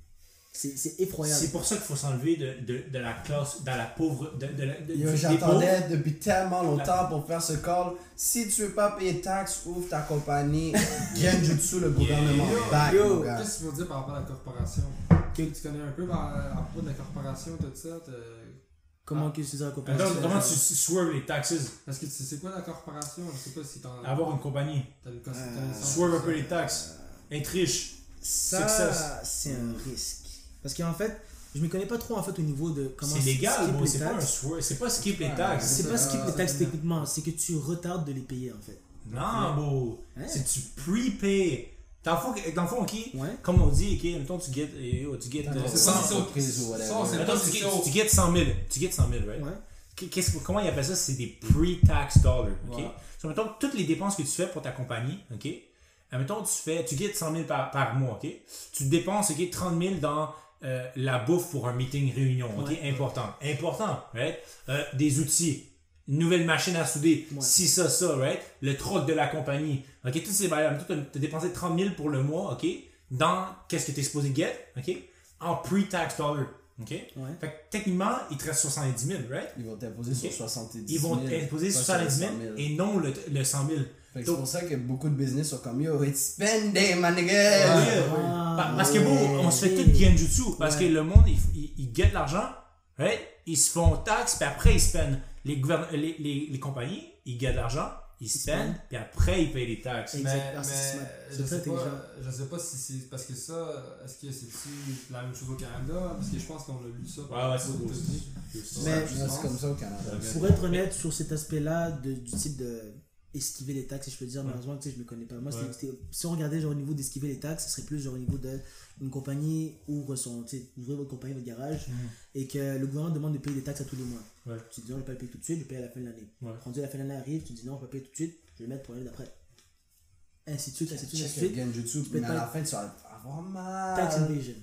C'est c'est effroyable. C'est pour ça qu'il faut s'enlever de, de, de la classe, dans la pauvre. De, de, de- J'attendais depuis tellement longtemps pour faire ce call. Si tu veux pas payer taxes, ouvre ta compagnie. Genjutsu, le gouvernement. Yo, back, yo. Qu'est-ce que tu veux dire par rapport à la corporation? Que- Tu connais un peu par, à propos de la corporation, tout ça Comment que c'est ça la coopération Attends, comment tu swerve les taxes? Parce que tu sais c'est quoi la corporation? Je sais pas si t'en Avoir une compagnie. T'as une Euh, connaissance. Swerve un peu les taxes. Être riche. Ça, Success. c'est un risque. Parce qu'en fait, je me connais pas trop en fait au niveau de comment C'est légal, les C'est pas un swerve. C'est pas skip les Ouais, taxes. C'est pas skip Ah, les taxes techniquement, c'est que tu retardes de les payer en fait. Non, bro. Hein? C'est tu prepay. Dans le fond, dans le fond, ok, Ouais. comme on dit, ok, mettons, tu get, eh, tu get, euh, Attends, C'est 100 pas si c'est au- entreprise ou whatever. ça, c'est Mettons, pas tu si get, c'est au- tu get 100 000. Tu get 100 000, right? Ouais. Qu'est-ce, comment ils appellent ça? C'est des pre-tax dollars. ok? Ouais. So, mettons, toutes les dépenses que tu fais pour ta compagnie, ok? Euh, mettons, tu fais, tu gets 100 000 par, par mois, ok? Tu dépenses, ok, 30 000 dans euh, la bouffe pour un meeting réunion, ok? Ouais. Important. Important, right? Euh, des outils. Une nouvelle machine à souder. Ouais. Si ça, ça, right? Le troc de la compagnie. Ok? Toutes ces barrières. Tu as dépensé 30 000 pour le mois, ok? Dans qu'est-ce que tu es supposé get, ok? En pre-tax. OK? Ouais. Fait que techniquement, il te reste 70 000, right? Ils vont t'imposer sur 70 Ils 000. vont t'imposer sur 70 000 100 000. et non le, le 100 000. C'est pour ça que beaucoup de business sont comme yo, it's spending, my nigga! Oui, Ah, Pa- Parce que bon, on se fait tout genjutsu. Parce Ouais. que le monde, il, il, il l'argent, right? Ils se font taxe, puis après, ils spendent. Les, gouvern- les, les, les compagnies, ils get l'argent, ils spendent, puis après, ils payent les taxes. Exact. Mais, Ah, mais je, sais pas, je sais pas si c'est parce que ça, est-ce que c'est la même chose au Canada? Parce que je pense qu'on a lu ça Ouais, ouais, c'est. États-Unis. Mais- c'est comme ça au Canada. Pour être honnête sur cet aspect-là de- du type de esquiver les taxes, si je peux dire, Ouais. malheureusement, tu sais, je me connais pas. Moi, Ouais. si on regardait genre au niveau d'esquiver les taxes, ce serait plus genre au niveau de une compagnie ouvre son, tu sais, ouvrez votre compagnie, votre garage, Mhm. et que le gouvernement demande de payer des taxes à tous les mois. Ouais. Tu te dis, non, je vais pas le payer tout de suite, je vais payer à la fin de l'année. Ouais. Rendu à la fin de l'année arrive, tu te dis, non, je vais pas payer tout de suite, je vais le mettre pour l'année d'après. Ainsi de suite, ainsi de suite, ainsi de suite. Genjutsu, mais à la fin, tu vas avoir mal. Tax invasion.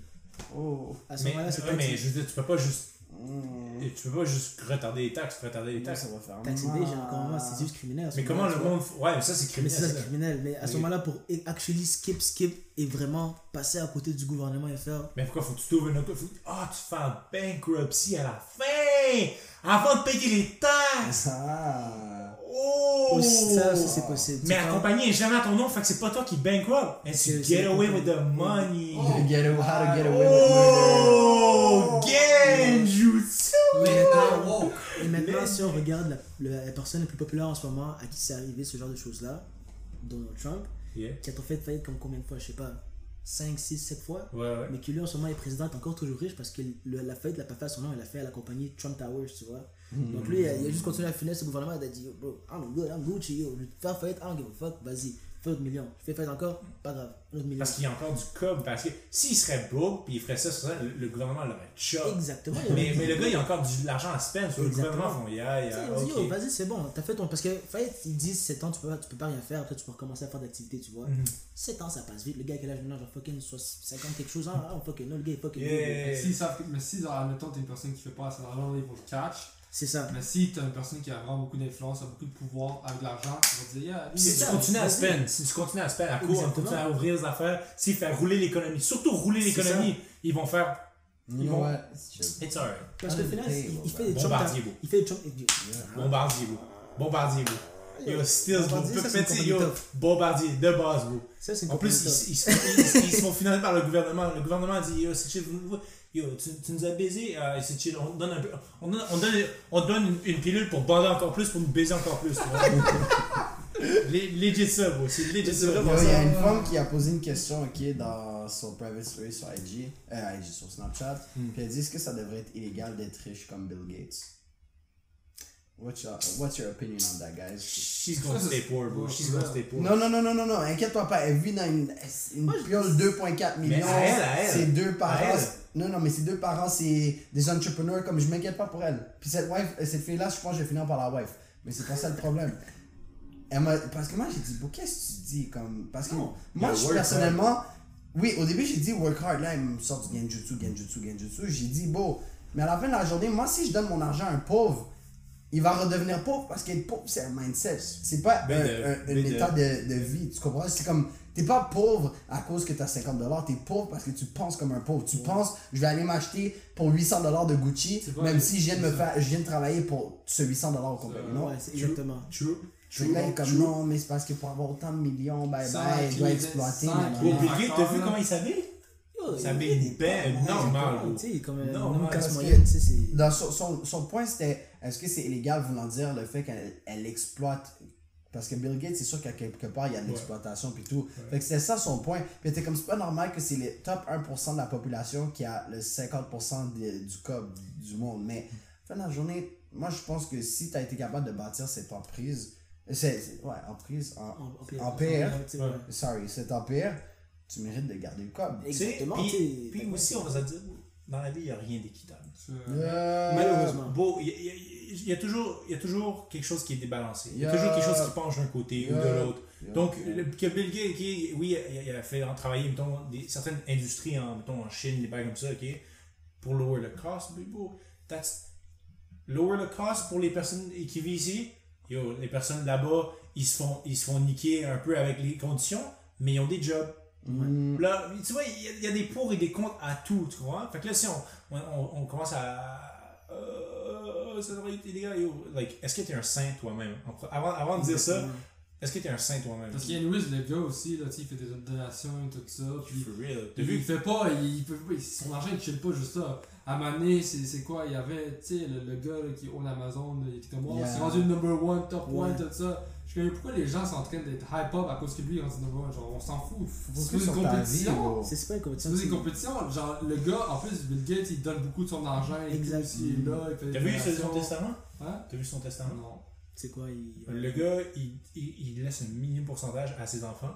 Oh. À ce Mais, moment-là, c'est ouais, mais je veux dire, tu peux pas juste, Mm. tu peux pas juste retarder les taxes, retarder les Ça taxes. va faire tax mal. invasion, encore moi, c'est juste criminel. Mais comment le monde. Ouais, mais ça, c'est Mais criminel. c'est ça, ça. c'est criminel. Mais à ce moment-là, pour actually skip, skip et vraiment passer à côté du gouvernement et faire. Mais pourquoi faut que tu t'ouvres une autre. faut- Ah, tu fais un bankruptcy à la fin! Avant de payer les taxes! Ah. Oh! Aussi, ça aussi, c'est possible. Mais la compagnie est jamais à ton nom, fait que c'est pas toi qui bankrupt. And C'est- get la away with the money. Get away, how to get away with murder. Oh! Genjutsu! Mais maintenant, woke. et maintenant, Mais- si on regarde la, le- la personne la plus populaire en ce moment à qui c'est arrivé ce genre de choses-là, Donald Trump, Yeah. qui a fait faillite comme combien de fois Je sais pas, 5, 6, 7 fois. Ouais, ouais. Mais qui lui en ce moment est président, est encore toujours riche parce que le- la faillite l'a pas fait à son nom, il l'a fait à la compagnie Trump Towers, tu vois. Donc lui, il a, il a juste continué à finir ce gouvernement, il a dit, bro, I'm good, I'm Gucci, yo, je vais faire faillite, I don't give a fuck, vas-y, fais autre million. Je fais faillite encore, pas grave, un autre million. Parce qu'il y a encore du cob. Parce que s'il serait broke puis il ferait ça, sur ça, le, le gouvernement l'aurait chop. Exactement. il Mais, mais le gars, il a encore de l'argent à spend. Sur le gouvernement, font yeah, yeah, ils ont dit, ok. yo, vas-y, c'est bon, t'as fait ton. Parce que, faillite, ils disent 7 ans, tu peux, pas, tu peux pas rien faire, après tu peux recommencer à faire d'activité, tu vois. Mhm. 7 ans, ça passe vite. Le gars, quel âge maintenant, genre fucking 60, 50 quelque chose, ah, ah, fucking, non, le gars, est fucking. Yeah. bro. S'ils savent que- mais si, genre, admettons, t'es une personne qui fait pas assez d'argent, ils vont le catch. C'est ça. Mais si t'es une personne qui a vraiment beaucoup d'influence, a beaucoup de pouvoir avec l'argent, ils vont dire, yeah, Si tu continues à spend, si tu continues à spend, à court, à Exactement. continuer à ouvrir des affaires, s'il fait rouler l'économie, surtout rouler l'économie, ils vont faire You know what? It's alright. Parce qu'au final, il, il fait des beau. Il fait des Trump. Bombardier, beau. Bombardier, beau. Yo, Stills, Petit, yo. Bombardier, de base, beau. Ça, c'est une En plus, ils, ils, ils, ils, ils se font financer par le gouvernement. Le gouvernement dit Yo, c'est vous- vous- yo, tu, tu nous as baisé, euh, c'est chill, on donne, un peu, on donne, on donne, on te donne une, une pilule pour bander encore plus, pour nous baiser encore plus. legit ça, bro. C'est legit ça. Yo, Il y a une femme qui a posé une question ok, dans son private story sur IG, euh, IG sur Snapchat. Hmm. Puis elle dit est-ce que ça devrait être illégal d'être riche comme Bill Gates? What's your, what's your opinion on that, guys? She's gonna stay poor, bro. She's gonna stay poor. Non, non, non, non, non, non, inquiète-toi pas, elle vit dans une, une piole 2,4 millions. à elle, à elle. Ses deux parents. Non, non, mais ses deux parents, c'est des entrepreneurs, comme je m'inquiète pas pour elle. Puis cette wife, euh, cette fille-là, je pense que je vais finir par la wife. Mais c'est pas ça le problème. Elle parce que moi, j'ai dit, bon, qu'est-ce que tu dis? Comme, parce que Non. moi, je, personnellement, oui, au début, j'ai dit work hard. Là, elle me sort du genjutsu, genjutsu, genjutsu. J'ai dit, bon, mais à la fin de la journée, moi, si je donne mon argent à un pauvre, il va redevenir pauvre parce qu'être pauvre, c'est un mindset. C'est pas Mais un, de- un- un mais de- état de, de vie. Tu comprends? C'est comme, t'es pas pauvre à cause que t'as 50 dollars, t'es pauvre parce que tu penses comme un pauvre. Tu penses, je vais aller m'acheter pour 800 dollars de Gucci, même si je viens de me faire, je viens de travailler pour ce 800 dollars au complet. Non? Ouais, c'est exactement. True. Je suis là, comme non, mais c'est parce que pour avoir autant de millions, bye bye, je dois exploiter. Bro, Bill Gates, t'as vu comment il s'habille? Ça ouais. Tu comme un Normal, tu. Dans son, son, son point, c'était est-ce que c'est illégal voulant dire le fait qu'elle elle exploite? Parce que Bill Gates, c'est sûr qu'à quelque part, il y a de l'exploitation puis tout. Fait que c'était ça son point. Puis il était comme c'est pas normal que c'est les top 1% de la population qui a le 50% de- du cas du monde. Mais fin de la journée, moi je pense que si tu as été capable de bâtir cette emprise, c'est, c'est- ouais, emprise, en, empire, ouais. sorry, cet empire, tu mérites de garder le cob. Exactement. Puis, puis aussi, on va se dire, dans la vie, il n'y a rien d'équitable. C'est- Euh, Malheureusement. Y, a- y a- il y a toujours, il y a toujours quelque chose qui est débalancé. Il y a Yeah. toujours quelque chose qui penche d'un côté ou de l'autre. Yeah. Donc, le- que Bill Gates, oui, il a fait en travailler, mettons, des, certaines industries, en, mettons, en Chine, des bails comme ça, ok, pour lower the cost, bon, that's lower the cost pour les personnes qui vivent ici. Yo, les personnes là-bas, ils se font, ils se font niquer un peu avec les conditions, mais ils ont des jobs. Mm. Là, tu vois, il y, a- il y a des pour et des contre à tout, tu vois. Fait que là, si on- on commence à. Ça devrait être illégal, yo. Like, est-ce que t'es un saint toi-même? Avant, avant de dire ça, est-ce que t'es un saint toi-même? Parce qu'il y a Louis, le gars aussi, là, il fait des donations et tout ça. Puis For real. Vu? il fait pas, il peut pas, son argent il chill pas juste là. À Mané, c'est c'est quoi? Il y avait, tu sais, le, le gars là, qui own Amazon, là, il était comme, oh, Yeah. c'est rendu le number one, top Ouais. one, tout ça. Je suis comme, pourquoi les gens sont en train d'être hype up à cause que lui est rendu one Genre, on s'en fout. C'est une compétition. C'est pas une C'est compétition. une c'est- compétition. Genre, le gars, en plus, Bill Gates, il donne beaucoup de son argent. Et Exact. il est là, T'as vu son testament? Hein? T'as vu son testament? Non. C'est quoi il... Le gars, il, il, il laisse un minimum pourcentage à ses enfants.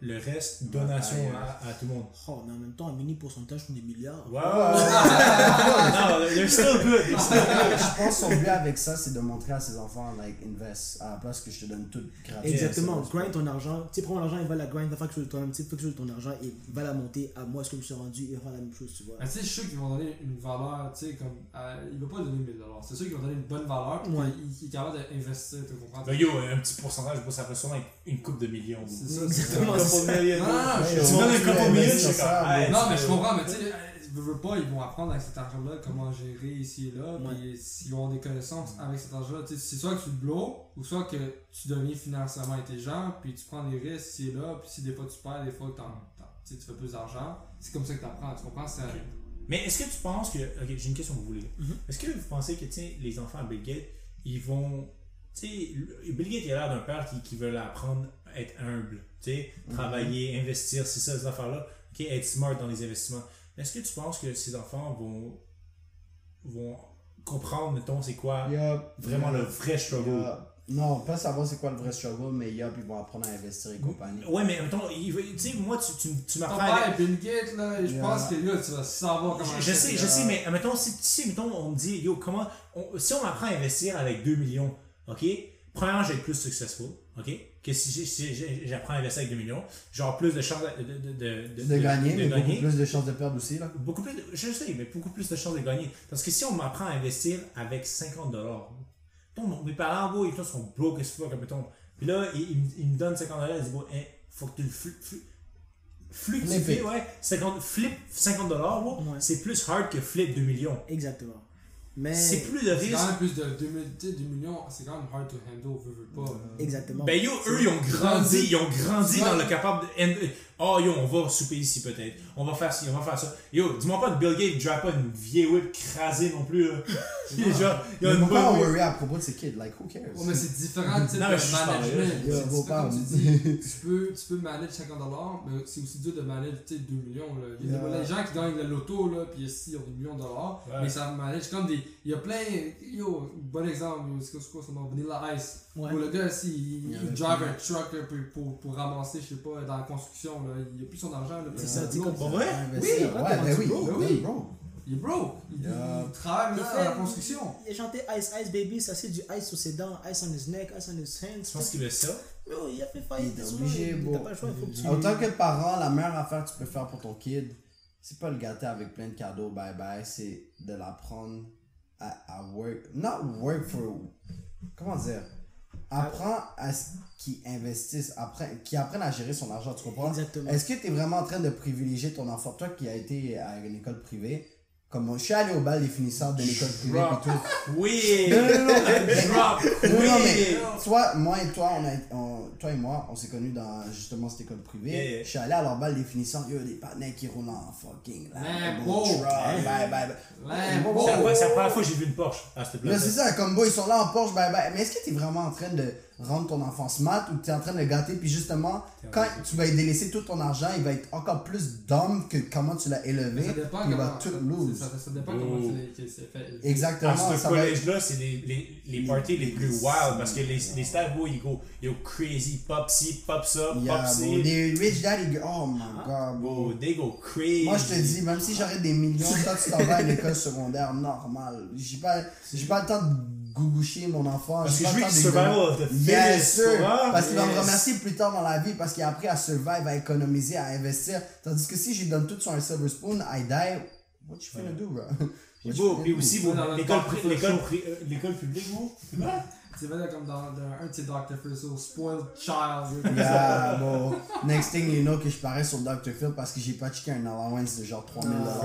Le reste, donation à, à tout le monde. Oh, mais en même temps, un mini pourcentage sont des milliards. Wow! non, they're still good. They're still good. je pense que son but avec ça, c'est de montrer à ses enfants, like, invest, à la place que je te donne tout gratuit. Exactement, grind ton argent. Tu sais, prends mon argent, il va la grind, va faire quelque chose de toi-même. Tu sais, fais quelque chose de ton argent et il va la monter à moi, ce que je me suis rendu, il va faire la même chose, tu vois. Mais tu sais, je suis sûr qu'ils vont donner une valeur, tu sais, comme. euh, il va pas donner 1000$. C'est sûr qu'ils vont donner une bonne valeur, Ouais. il, il est capable d'investir, tu comprends? Ben, yo, un petit pourcentage, ça peut sûrement être une coupe de millions. C'est ça, Exactement, Un couple de millions. Non, je- Tu on donnes un va couple de millions, Non, mais je comprends, mais tu sais, euh, veux, veux pas, ils vont apprendre avec cet argent-là comment gérer ici et là, Ouais. puis s'ils ont des connaissances avec cet argent-là, tu sais, c'est soit que tu le blows, ou soit que tu deviens financièrement intelligent, puis tu prends des risques ici et là, puis si des fois tu perds, des fois tu fais plus d'argent, c'est comme ça que tu apprends, tu comprends? Mais est-ce que tu penses que. Ok, j'ai une question pour vous, les gars. Mhm. Est-ce que vous pensez que, les enfants à Bill Gates, ils vont. Tu sais, Bill Gates, il a l'air d'un père qui, qui veut l'apprendre à être humble, tu sais, travailler, investir, c'est ça, ces affaires-là. Ok, être smart dans les investissements. Est-ce que tu penses que ces enfants vont. vont comprendre, mettons, c'est quoi vraiment le vrai struggle? Yup. Non, pas savoir c'est quoi le vrai struggle, mais yup, ils vont apprendre à investir et compagnie. Ouais, mais mettons, tu sais, moi, tu, tu, tu Ton m'apprends. à- Bill Gates, là, je Yeah. pense que là, tu vas savoir comment Je, je sais, je sais, mais mettons, si, si mettons, on me dit, yo, comment, on- si on m'apprend à investir avec 2 millions, ok, premièrement, je vais être plus successful, ok, que si, si j'apprends à investir avec 2 millions, j'aurai plus de chances de, de, de, de, De gagner, de mais beaucoup gagner. plus de chances de perdre aussi, là. Beaucoup plus, de- je sais, mais beaucoup plus de chances de gagner. Parce que si on m'apprend à investir avec 50 dollars, mes parents, bro, ils sont broke as fuck, mettons. Puis là, ils, ils me- donnent 50 dollars, ils disent, bon, hein, faut que tu le Flip it. ouais, 50, flip 50 dollars, Ouais. c'est plus hard que flip 2 millions. Exactement. Mais. C'est plus de C'est risque. quand même plus de 2 mi- tu sais, 2 millions, c'est quand même hard to handle, veux, veux pas. Exactement. Ben yo, eux, ils ont grandi, ils ont grandi dans le capable de. Oh yo, on va souper ici peut-être. On va faire ci, on va faire ça. Yo, dis-moi pas que Bill Gates drop pas une vieille whip crasée non plus. Là. Il est genre, il y a Mais une bonne on whip. worry à propos de ces kids? Like, who cares? Ouais, mais c'est différent type Non, mais je suis de management. Yo, différent, comme tu dis. Tu peux, tu peux manager 50 dollars, mais c'est aussi dur de manager tu sais, 2 millions. Là. Il y a des- Yeah. les gens qui gagnent le loto, là, puis ici, ils ont des millions de dollars, Ouais. mais ça manage comme des. Il y a plein. Yo, bon exemple, yo, c'est quoi- son nom? Vanilla Ice. Ouais. Où le gars, si, il, Il il drive un truck là, pour, pour, pour ramasser, je sais pas, dans la construction, là. il a plus son argent. Là, C'est ça, il tu est Pour vrai? Oui, ouais, ouais, ben oui, bro, oui, oui. bro. Il est broke. Il, Yeah. il travaille Il dans la construction. Il a chanté Ice Ice Baby, ça c'est du ice sur ses dents, ice on his neck, ice on his hands. Je pense qu'il veut ça. Bro, il a fait Il faillite. est souvent, obligé, il- bro. T'as pas le choix, il faut que tu. En tant que parent, la meilleure affaire que tu peux faire pour ton kid, c'est pas le gâter avec plein de cadeaux, bye bye, c'est de l'apprendre à, à work. Not work for. Comment dire? Apprends à ce qu'ils investissent, qu'ils apprennent à gérer son argent, tu comprends? Exactement. Est-ce que tu es vraiment en train de privilégier ton enfant? Toi qui as été à une école privée, comme moi, je suis allé au bal des finisseurs de l'école privée et tout. Oui! Non, non, non, mais- Drop! non, non, mais Oui! toi, moi et toi, on a, on- toi et moi, on s'est connus dans justement cette école privée. Yeah, yeah. Je suis allé à leur bal des finissants, yo, des partenaires qui roulent en fucking Lambo truck, bye, bye, bye. C'est la première- fois que j'ai vu une Porsche à cette place. c'est ça, comme boy, ils sont là en Porsche, bye bye. Mais est-ce que tu es vraiment en train de rendre ton enfant smart ou tu es en train de le gâter? Puis justement, quand tu vas lui délaisser tout ton argent, il va être encore plus dumb que comment tu l'as élevé. ça dépend Il va comment. tout ça- lose. Ça, ça dépend Oh. comment c'est que c'est fait. Exactement. À ce collège-là, c'est les, les, les parties les plus wild parce que les, les stars, bro, ils go, ils go crazy, pop ci, pop ça, pop Yeah, bro, ci. des rich daddy, girl- oh my god, bro. They go crazy. Moi, je te dis, même si j'aurais des millions, toi, tu t'en vas à l'école secondaire normale. J'ai pas, j'ai pas le temps de gougoucher mon enfant. Parce que je veux qu'il gueuler. of the Yes, sir. Parce qu'il va me remercier plus tard dans la vie parce qu'il a appris à survive, à économiser, à investir. Tandis que si je lui donne tout sur un silver spoon, I die. What you finna do, bro? Puis, puis aussi, l'école euh, l'école publique, bro. C'est vrai comme dans, dans un de ces Dr. Phil, so spoiled child. Yeah, bon. Next thing you know que je parais sur Dr. Phil parce que j'ai pas checké un allowance de genre 3000 dollars.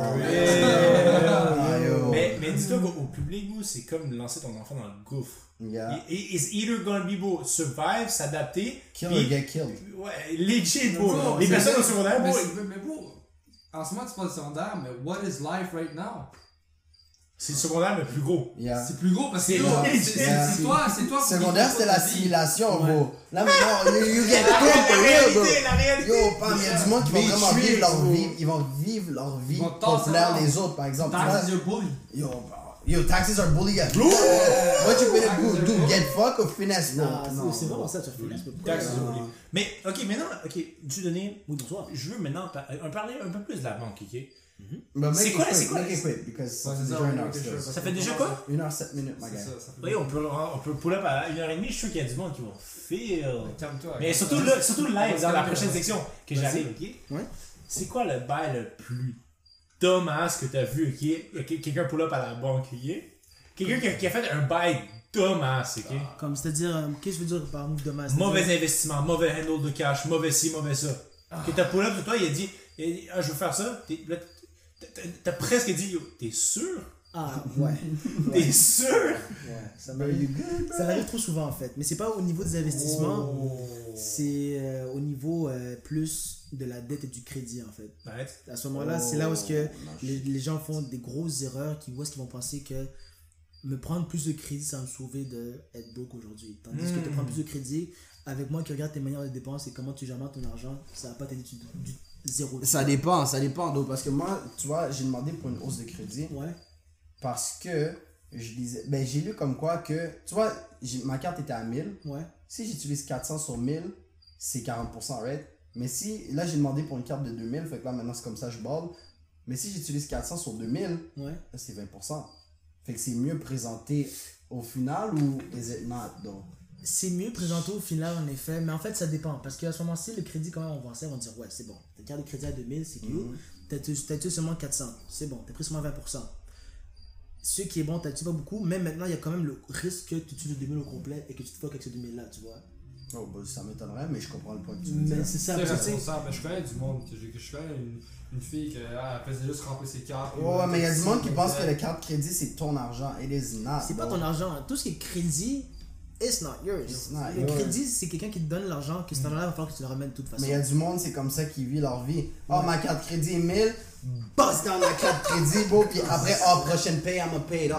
Ah, yo. Mais, mais dis-toi qu'au au public, c'est comme lancer ton enfant dans le gouffre. Yeah. It's either gonna be, bro, survive, s'adapter. Kill puis- or get killed. Ouais, legit, bro. Les personnes au secondaire, mais, bro. c'est- mais, mais bro, en ce moment tu parles de secondaire, mais what is life right now? C'est le secondaire, mais plus gros. Yeah. C'est plus gros parce que C'est c'est c'est- Yeah. c'est toi, c'est toi. Secondaire, vie. l'assimilation, bro. Là, maintenant, you, you get La, cool for real, bro. réalité, la réalité. Yo, Pam, il y a du monde qui Mais vraiment vivre leur bro. vie. Ils vont vivre leur vie vont populaire leur- les autres, par exemple. Taxes your bully. Yo, bro. Yo, taxes are bully as What you gonna do? Are Do bully. get fuck or finesse? Non, Non, c'est- c'est bro. vraiment ça, tu semaine Taxes prochaine. oubliées. Mais, ok, maintenant, ok, tu bonsoir. Je veux maintenant par- parler un peu plus de la banque, ok? But make C'est it quoi- quick, c'est quoi- make it quick, because déjà ça, une heure fait déjà quoi? Une heure, sept minutes, my guy. Oui, on peut, on peut pull up à une heure et demie. Je suis sûr qu'il y a du monde qui vont feel. Calme-toi. Mais surtout, là, surtout live dans la prochaine section que j'arrive, ok? Ouais. C'est quoi le bail le plus dumbass que t'as vu, ok? Quelqu'un pull up à la banque, ok? Quelqu'un qui, a- qui a fait un bail dumbass, ok? Comme c'est-à-dire, euh, qu'est-ce que je veux dire par move de masse Mauvais investissement, mauvais handle de cash, mauvais ci, mauvais ça. Ah. Que t'as pull up sur toi, il a dit, il a dit, ah, je veux faire ça. Là, t'as- presque dit, t'es sûr? Ah, ouais. T'es sûr? ouais. Ça m'arrive. Ça m'arrive trop souvent en fait. Mais c'est pas au niveau des investissements, Oh. c'est euh, au niveau euh, plus de la dette et du crédit en fait. À ce moment-là, c'est là où que Oh, les, les gens font des grosses erreurs, qui, où est-ce qu'ils vont penser que me prendre plus de crédit, ça va me sauver d'être broke aujourd'hui. Tandis que te prendre plus de crédit, avec moi qui regarde tes manières de dépenses et comment tu gères ton argent, ça va pas t'aider du, du zéro. Ça dépend, ça dépend, d'où. Parce que moi, tu vois, j'ai demandé pour une hausse de crédit Ouais. parce que je disais, ben j'ai lu comme quoi que, tu vois, ma carte était à 1000. Ouais. Si j'utilise 400 sur 1000, c'est 40%, right? Mais si, là j'ai demandé pour une carte de 2000, fait que là maintenant c'est comme ça, je borde. Mais si j'utilise 400 sur 2000, Ouais. là c'est 20%. Fait que c'est mieux présenté au final ou is it not, donc? C'est mieux présenté au final, en effet, mais en fait, ça dépend. Parce qu'à ce moment-ci, le crédit, quand on va ça, on va dire, ouais, c'est bon. Ta carte de crédit à 2000, c'est cute. T'as tu- t'as tu seulement 400. C'est bon, t'as pris seulement 20%. Ce qui est bon, t'as tu pas beaucoup, mais maintenant, il y a quand même le risque que tu utilises le 2000 au complet et que tu te fuck avec ce 2000-là, tu vois. Oh, bah, ça m'étonnerait, mais je comprends le point tu veux Mais c'est ça, C'est responsable. Mais je connais du monde. que Je connais une, une fille qui faisait juste remplir ses cartes. Ouais, elle mais il y a du monde qui pense que la carte crédit c'est ton argent. It is not. c'est pas ton argent. Tout ce qui est crédit, it's not yours. It's not le yours. crédit, c'est quelqu'un qui te donne l'argent, que cet argent-là, il va falloir que tu le ramènes de toute façon. Mais il y a du monde, c'est comme ça qui vit leur vie. Oh, ma carte crédit est 1000, bosse dans ma carte crédit, beau, puis après, oh, prochaine paye, I'm gonna pay not-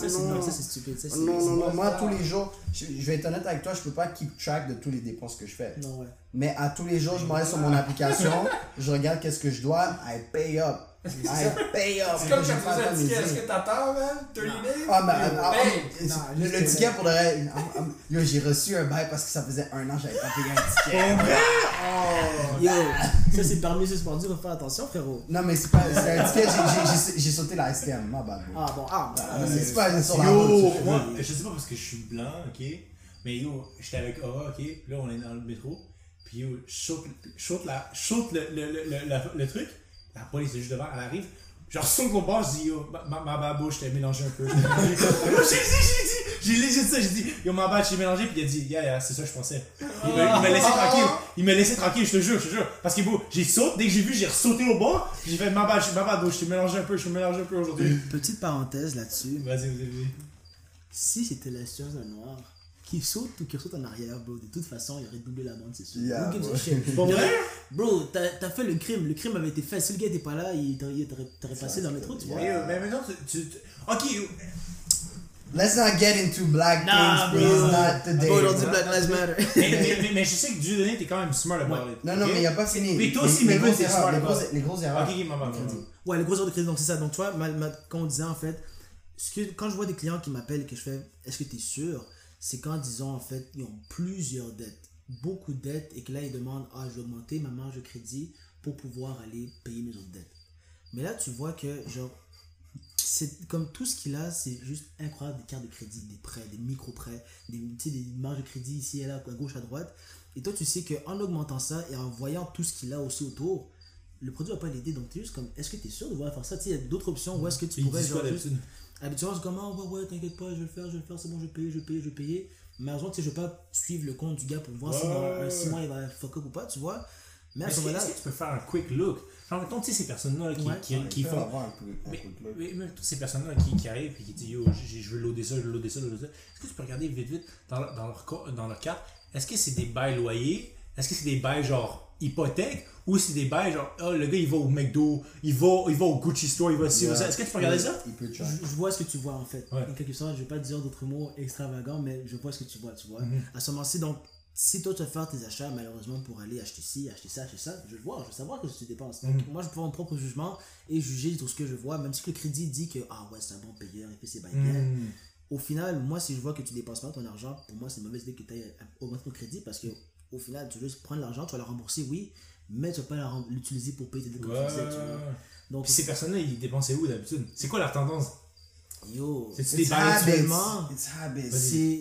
Ça, non. non, ça, c'est stupide. Ça, Non, non, non, moi, tous les jours, je, je vais être honnête avec toi, je peux pas keep track de tous les dépenses que je fais. Non, ouais. Mais à tous les jours, je m'en vais sur mon application, je regarde qu'est-ce que je dois, I pay up. I pay up. C'est comme quand tu pas un ticket, est-ce que t'attends, man? 30 days? Ah, mais, ah, ah, ah, Non, le, ticket pour le ah, Yo, j'ai reçu un bail parce que ça faisait un an que j'avais pas payé un ticket. Yo, ça c'est permis suspendu, faut faire attention, frérot. Non, mais c'est pas. C'est un ticket, j'ai- sauté la STM, ma bad. Ah bon, ah, bon. C'est pas sur la Yo, moi, je sais pas parce que je suis blanc, ok? Mais yo, j'étais avec Aura, ok? Là, on est dans le métro. Puis yo, je saute, le truc. La police est juste devant, elle arrive. Genre, saute au bord, je dis yo, ma, ma, ma je t'ai mélangé un peu. J'ai dit, j'ai dit, j'ai legit ça, j'ai dit, yo, ma bad, j'ai mélangé. Puis il a dit, yeah, yeah, c'est ça, je pensais. Il m'a il m'a laissé tranquille. Il m'a laissé tranquille, je te jure, je te jure. Parce que bon, j'ai sauté, dès que j'ai vu, j'ai ressauté au bord. Puis j'ai fait, ma bad, ma bad, bro, je t'ai mélangé un peu, je t'ai mélangé un peu aujourd'hui. Petite parenthèse là-dessus. Vas-y, vas-y, vas-y. Si c'était la science d'un noir qui saute ou qui saute en arrière, bro, de toute façon, il aurait doublé la bande, c'est sûr. Yeah, bro. vrai? Bro, t'as fait le crime. Le crime avait été fait. Si le gars était pas là, il t'aurait- passé dans le métro, tu vois. Mais, mais maintenant, tu, Ok, Let's not get into black Nah, things, bro. please, not today. Bro, aujourd'hui, bro. Black Lives Matter. mais, mais, mais, mais je sais que Dieu donné, t'es quand même smart about it. Non, non, mais il n'y a pas fini. Mais toi aussi, mais grosses vas-y, erreurs, smart les about grosses- it. Les grosses erreurs. Ok, maman. Ouais, les gros heures de crédit, donc c'est ça. Donc, tu vois, quand on disait en fait, ce que, quand je vois des clients qui m'appellent et que je fais, est-ce que tu es sûr? C'est quand, disons, en fait, ils ont plusieurs dettes, beaucoup de dettes, et que là, ils demandent, ah, je vais augmenter ma marge de crédit pour pouvoir aller payer mes autres dettes. Mais là, tu vois que, genre, c'est comme tout ce qu'il a, c'est juste incroyable des cartes de crédit, des prêts, des micro-prêts, des, des marges de crédit ici et là, à gauche, à droite. Et toi, tu sais qu'en augmentant ça et en voyant tout ce qu'il a aussi autour, le produit va pas l'aider. Donc, tu es juste comme, est-ce que tu es sûr de vouloir faire ça? Tu sais, il y a d'autres options où est-ce que tu pourrais genre, juste- Habituellement, c'est comme, ah, ouais, ouais, t'inquiète pas, je vais le faire, je vais le faire, c'est bon, je vais payer, je vais payer, je vais payer. Mais heureusement, tu sais, je vais pas suivre le compte du gars pour voir si dans ouais, un 6 ouais. mois il va fuck up ou pas, tu vois. Mais à ce Est-ce est-ce que tu peux faire un quick look? Genre, mettons, tu sais, ces personnes-là qui, Ouais. qui, qui font. avoir un peu- un Mais, look. mais- mais toutes ces personnes-là qui, qui arrivent et qui disent Yo, je veux loader ça, je veux loader ça, je veux loader ça. Est-ce que tu peux regarder vite, vite dans, leur- dans, leur, co- dans leur carte? Est-ce que c'est des bails loyers? Est-ce que c'est des bails genre hypothèque ou c'est des bails genre oh, le gars il va au McDo, il va, il va au Gucci Store, il va ci, il va ça. Est-ce que tu peux regarder ça? Il peut je, vois ce que tu vois en fait. Ouais. En quelque sorte, je vais pas te dire d'autres mots extravagants, mais je vois ce que tu vois, tu vois. Mhm. À ce moment-ci, donc, si toi tu vas faire tes achats, malheureusement, pour aller acheter ci, acheter ça, acheter ça, je vais le voir, je vais savoir que tu dépenses. Donc, moi, je peux faire mon propre jugement et juger tout ce que je vois, même si le crédit dit que, ah ouais, c'est un bon payeur et que c'est bien. Hmm. Au final, moi, si je vois que tu dépenses pas ton argent, pour moi, c'est une mauvaise idée que tu ailles augmenter ton crédit parce que au final, tu veux juste prendre l'argent, tu vas la rembourser, oui, mais tu vas pas l'utiliser pour payer tes dettes comme tu disais, tu vois. Donc, Puis ces personnes-là, ils dépensaient où d'habitude? C'est quoi leur tendance? Yo, C'est des. It's habits.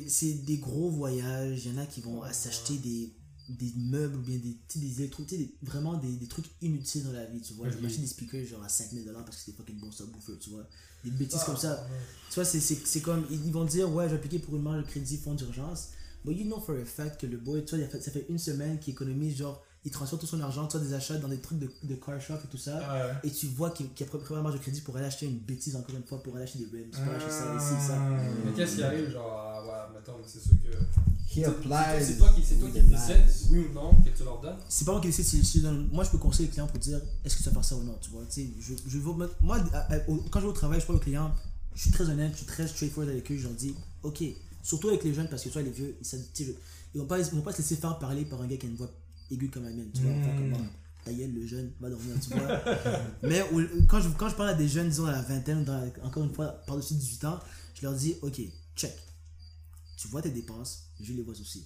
c'est des gros voyages. Il y en a qui vont s'acheter des, des meubles ou bien des, des électro, vraiment des, des trucs inutiles dans la vie, tu vois. M'acheter des speakers genre à 5000 dollars parce que c'est fucking bon subwoofer, tu vois. Des bêtises comme ça. Tu vois, c'est- c'est c'est comme, ils vont dire, ouais, je vais appliquer pour une marge de crédit, fonds d'urgence. But you know for a fact que le boy, tu vois, ça fait une semaine qu'il économise, genre, il transfère tout son argent, tu vois, des achats dans des trucs de, de car shop et tout ça. Ouais. Et tu vois qu'il qu'il a pris une marge de crédit pour aller acheter une bêtise, encore une fois, pour aller acheter des rims, pour aller acheter ça, ici, ça. Mais qu'est-ce qui arrive, genre, ouais, mais c'est sûr que. C'est toi qui, c'est toi qui knives. oui ou non, que tu leur donnes? c'est pas moi qui décide moi je peux conseiller le client pour dire est-ce que tu vas faire ça ou non tu vois tu sais je, je veux mettre- moi à- à- au- quand je vais au travail je parle aux clients je suis très honnête je suis très straightforward avec eux je leur dis ok surtout avec les jeunes parce que tu vois les vieux ils, ils vont pas ils vont pas se laisser faire parler par un gars qui a une voix aiguë comme la mienne tu vois Mm. Enfin, comme moi, ta gueule le jeune va dormir tu vois. Mais quand je, quand je parle à des jeunes disons à la vingtaine dans- encore une fois par dessus 18 ans je leur dis ok check. Tu vois tes dépenses je les vois aussi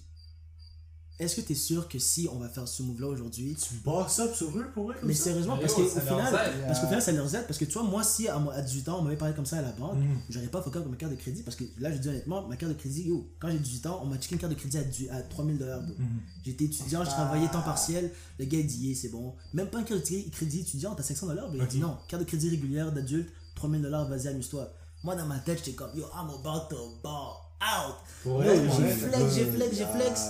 est-ce que tu es sûr que si on va faire ce move là aujourd'hui Tu bosses up sur eux pour eux comme mais ça? sérieusement, parce qu'au final, aide. parce qu'au final, ça leur aide. Parce que tu vois, moi, si à, moi- à 18 ans, on m'avait parlé comme ça à la banque, Mhm. j'aurais pas avec ma carte de crédit. Parce que là, je dis honnêtement, ma carte de crédit, yo, quand j'ai 18 ans, on m'a checké une carte de crédit à, à 3000 dollars. J'étais étudiant, je travaillais temps partiel. Le gars, il dit, yeah, c'est bon. Même pas une carte de crédit- crédit étudiant, t'as 500 dollars. Il Ok. dit, non, carte de crédit régulière d'adulte, 3000 dollars, vas-y, amuse-toi. Moi, dans ma tête, j'étais comme, yo, I'm about to ball out. Eux, j'ai ouais. flex, j'ai flex, j'ai flex.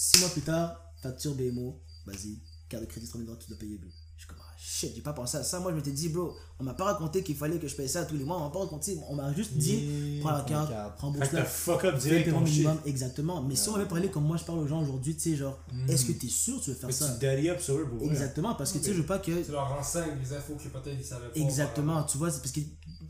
Six mois plus tard, facture BMO, vas-y, carte de crédit 30 000 tu dois payer, bro. Je suis comme, ah shit, j'ai pas pensé à ça. Moi, je m'étais dit, bro, on m'a pas raconté qu'il fallait que je paye ça tous les mois. On m'a pas raconté, on m'a juste dit, prends la prends la carte, rembourse la fuck up direct ton minimum, exactement. Mais si on avait parlé comme moi, je parle aux gens aujourd'hui, tu sais, genre, est-ce que tu es sûr que tu veux faire ça tu daddy up sur eux vrai. Exactement, parce que tu sais, je veux pas que. Tu leur renseignes les infos que peut-être ils savaient pas. Exactement, tu vois, c'est parce que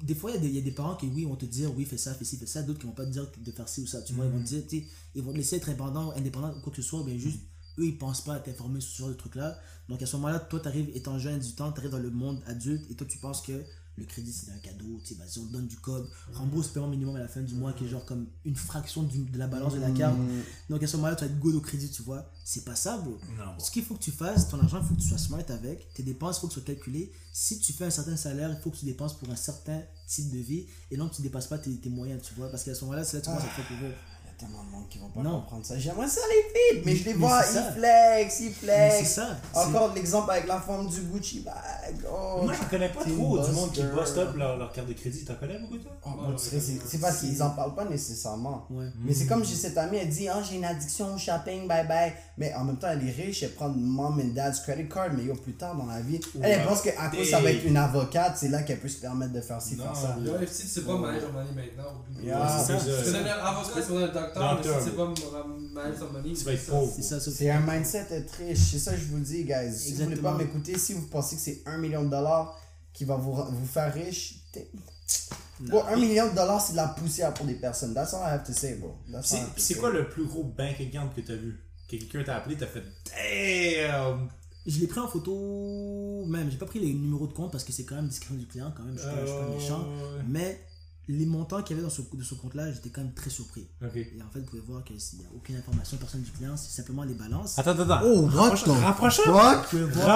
des fois, il y, a des- il y a des parents qui, oui, vont te dire, oui, fais ça, fais ci, fais ça, d'autres qui vont pas te dire de faire ci ou ça, tu vois, ils vont te dire, tu ils vont te laisser être indépendant, indépendant ou quoi que ce soit, mais juste, eux, ils pensent pas à t'informer sur ce genre de trucs-là. Donc à ce moment-là, toi, tu arrives, étant jeune, du temps, tu arrives dans le monde adulte, et toi, tu penses que le crédit, c'est un cadeau, tu sais, vas-y, on te donne du code, rembourse le paiement minimum à la fin du mois, qui est genre comme une fraction du- de la balance de la carte. Donc à ce moment-là, tu vas être good au crédit, tu vois. C'est pas ça, bro. Non. Ce qu'il faut que tu fasses, ton argent, il faut que tu sois smart avec. Tes dépenses, il faut que tu sois calculé. Si tu fais un certain salaire, il faut que tu dépenses pour un certain type de vie. Et non, tu ne dépasses pas tes, tes moyens, tu vois. Parce qu'à ce moment-là, c'est là que tu commences à te faire pauvre. Tellement de monde qui vont pas Non. comprendre ça. J'aimerais ça les filles, mais je les Mais vois, ils flex, ils flex. c'est ça. c'est- Encore l'exemple avec la forme du Gucci bag. Oh, Moi, j'en connais pas trop du monde qui bust up leur, leur carte de crédit. T'en connais beaucoup, toi Oh, c'est parce qu'ils en parlent pas nécessairement. Ouais. Mais c'est comme j'ai cette amie, elle dit Ah, j'ai une addiction au shopping, bye bye. Mais en même temps, elle est riche, elle prend mom and dad's credit card, mais yo, plus tard dans la vie, elle, elle pense qu'à cause ça va être une avocate, c'est là qu'elle peut se permettre de faire ci, Non, faire ça. Ouais, si tu sais pas manage ton money maintenant, oublie. Yeah. Ouais, c'est ça. Docteur, mais si tu sais pas money, ça. pauvre. C'est ça. C'est un mindset être riche, c'est ça que je vous dis, guys. Si vous voulez pas m'écouter, si vous pensez que c'est un million de dollars qui va vous, vous faire riche, Bon, un million de dollars, c'est de la poussière pour des personnes. That's all I have to say, bro. C'est quoi le plus gros bank account que t'as vu? Que quelqu'un t'a appelé, t'as fait Damn Je l'ai pris en photo, même. J'ai pas pris les numéros de compte parce que c'est quand même discret du client, quand même. Je suis pas, je suis pas méchant. Euh, Mais les montants qu'il y avait dans ce, de ce compte-là, j'étais quand même très surpris. Et en fait, vous pouvez voir qu'il n'y a aucune information personnelle du client, c'est simplement les balances. Attends, attends, attends. Oh, what Rapproche- the Rapproche fuck? Vous pouvez voir-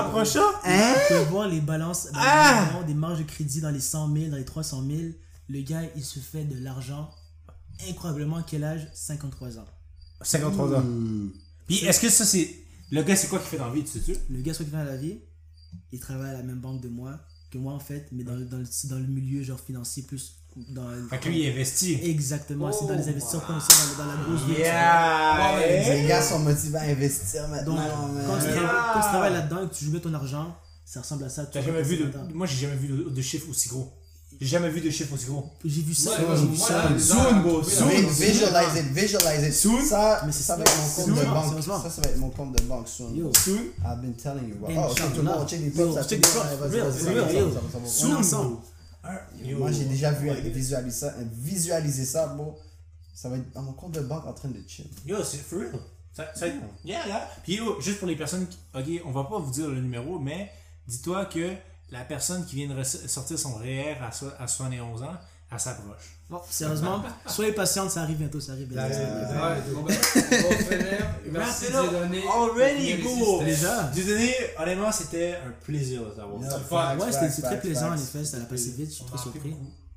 Hein? Voir les balances, dans les Ah! des marges de crédit dans les 100 000, dans les 300 000. Le gars, il se fait de l'argent incroyablement. Quel âge? 53 ans. 53 ans. Hmm. Puis est-ce que ça c'est. Le gars, c'est quoi qu'il fait dans la vie, tu sais-tu? Le gars, soit qui vient à la vie, il travaille à la même banque de moi, que moi en fait, mais dans, le- dans, le, dans le milieu genre financier plus. Dans, Fait que lui, il investit. Exactement, c'est dans les Oh, investisseurs qu'on essaie dans, dans la grosse Les gars sont motivés à investir maintenant. Donc, man. quand tu, Yeah. travailles, quand tu travailles là-dedans et que tu joues bien ton argent, ça ressemble à ça. tu T'as vois, jamais vu de. Moi, j'ai jamais vu de, de chiffre aussi gros. J'ai jamais vu de chiffre aussi gros. J'ai vu ça, Ouais, j'ai vu ça. Soon, bro, soon. Visualize it, visualize it. Soon. Ça, Mais c'est ça va ça. être mon compte Soon, de banque. Ça, ça va être mon compte de banque soon. Yo. Soon I've been telling you. bro. Oh, check props. ça check fait- des props. Ouais, Yo. Moi, j'ai déjà vu visualiser ça, visualiser ça, bon. Ça va être dans mon compte de banque en train de chill. Yo, c'est for real. Ça, ça, yeah, yeah. Puis yo, juste pour les personnes qui. Ok, on va pas vous dire le numéro, mais dis-toi que la personne qui vient de sortir son REER à, so- à 71 ans, elle s'approche. Bon, sérieusement, soyez patiente, ça arrive bientôt, ça arrive bientôt. Ouais, bon, ben, on va finir. Merci de donner. Already, go. Déjà. Désolé, honnêtement, c'était un plaisir de t'avoir. Yeah. Ouais, c'était très plaisant en effet, ça a passé vite, je suis très surpris.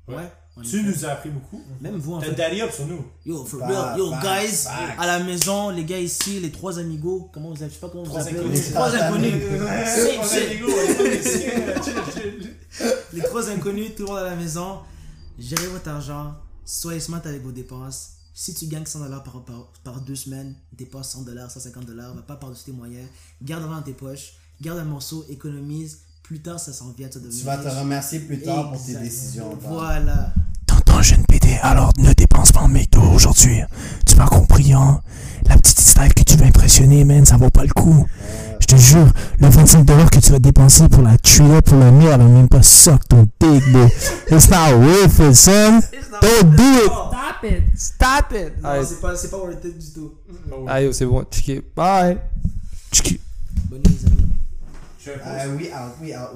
Ouais. Tu nous as appris beaucoup. Même vous en T'as fait. daddy up sur nous. Yo, for real, yo, guys, à la maison, les gars ici, les trois amigos, comment vous appelez, je sais pas comment vous appelez. Les trois inconnus. Les trois inconnus, tout le monde à la maison. Gérez votre argent. Soyez smart avec vos dépenses. Si tu gagnes 100 dollars par, par, par deux semaines, dépense 100 dollars, 150 dollars, va pas par-dessus tes moyens. Garde l'argent dans tes poches. Garde un morceau, économise. Plus tard, ça s'en vient. Tu vas Tu devenir vas te remercier plus tard pour tes décisions. Voilà. T'entends, jeune PD, alors ne pas en McDo aujourd'hui. Tu m'as compris, hein? La petite style que tu veux impressionner, man, ça vaut pas le coup. Je te jure, le 25$ que tu vas dépenser pour la tuer pour le mien, elle va même pas suck ton dick, bro. It's not worth it, son. Don't do it. Stop it! Stop it! Non, c'est pas, c'est pas worth it du tout. Aïe, c'est bon. Bye! Tchiki. Bonne nuit, les amis. We out, we out.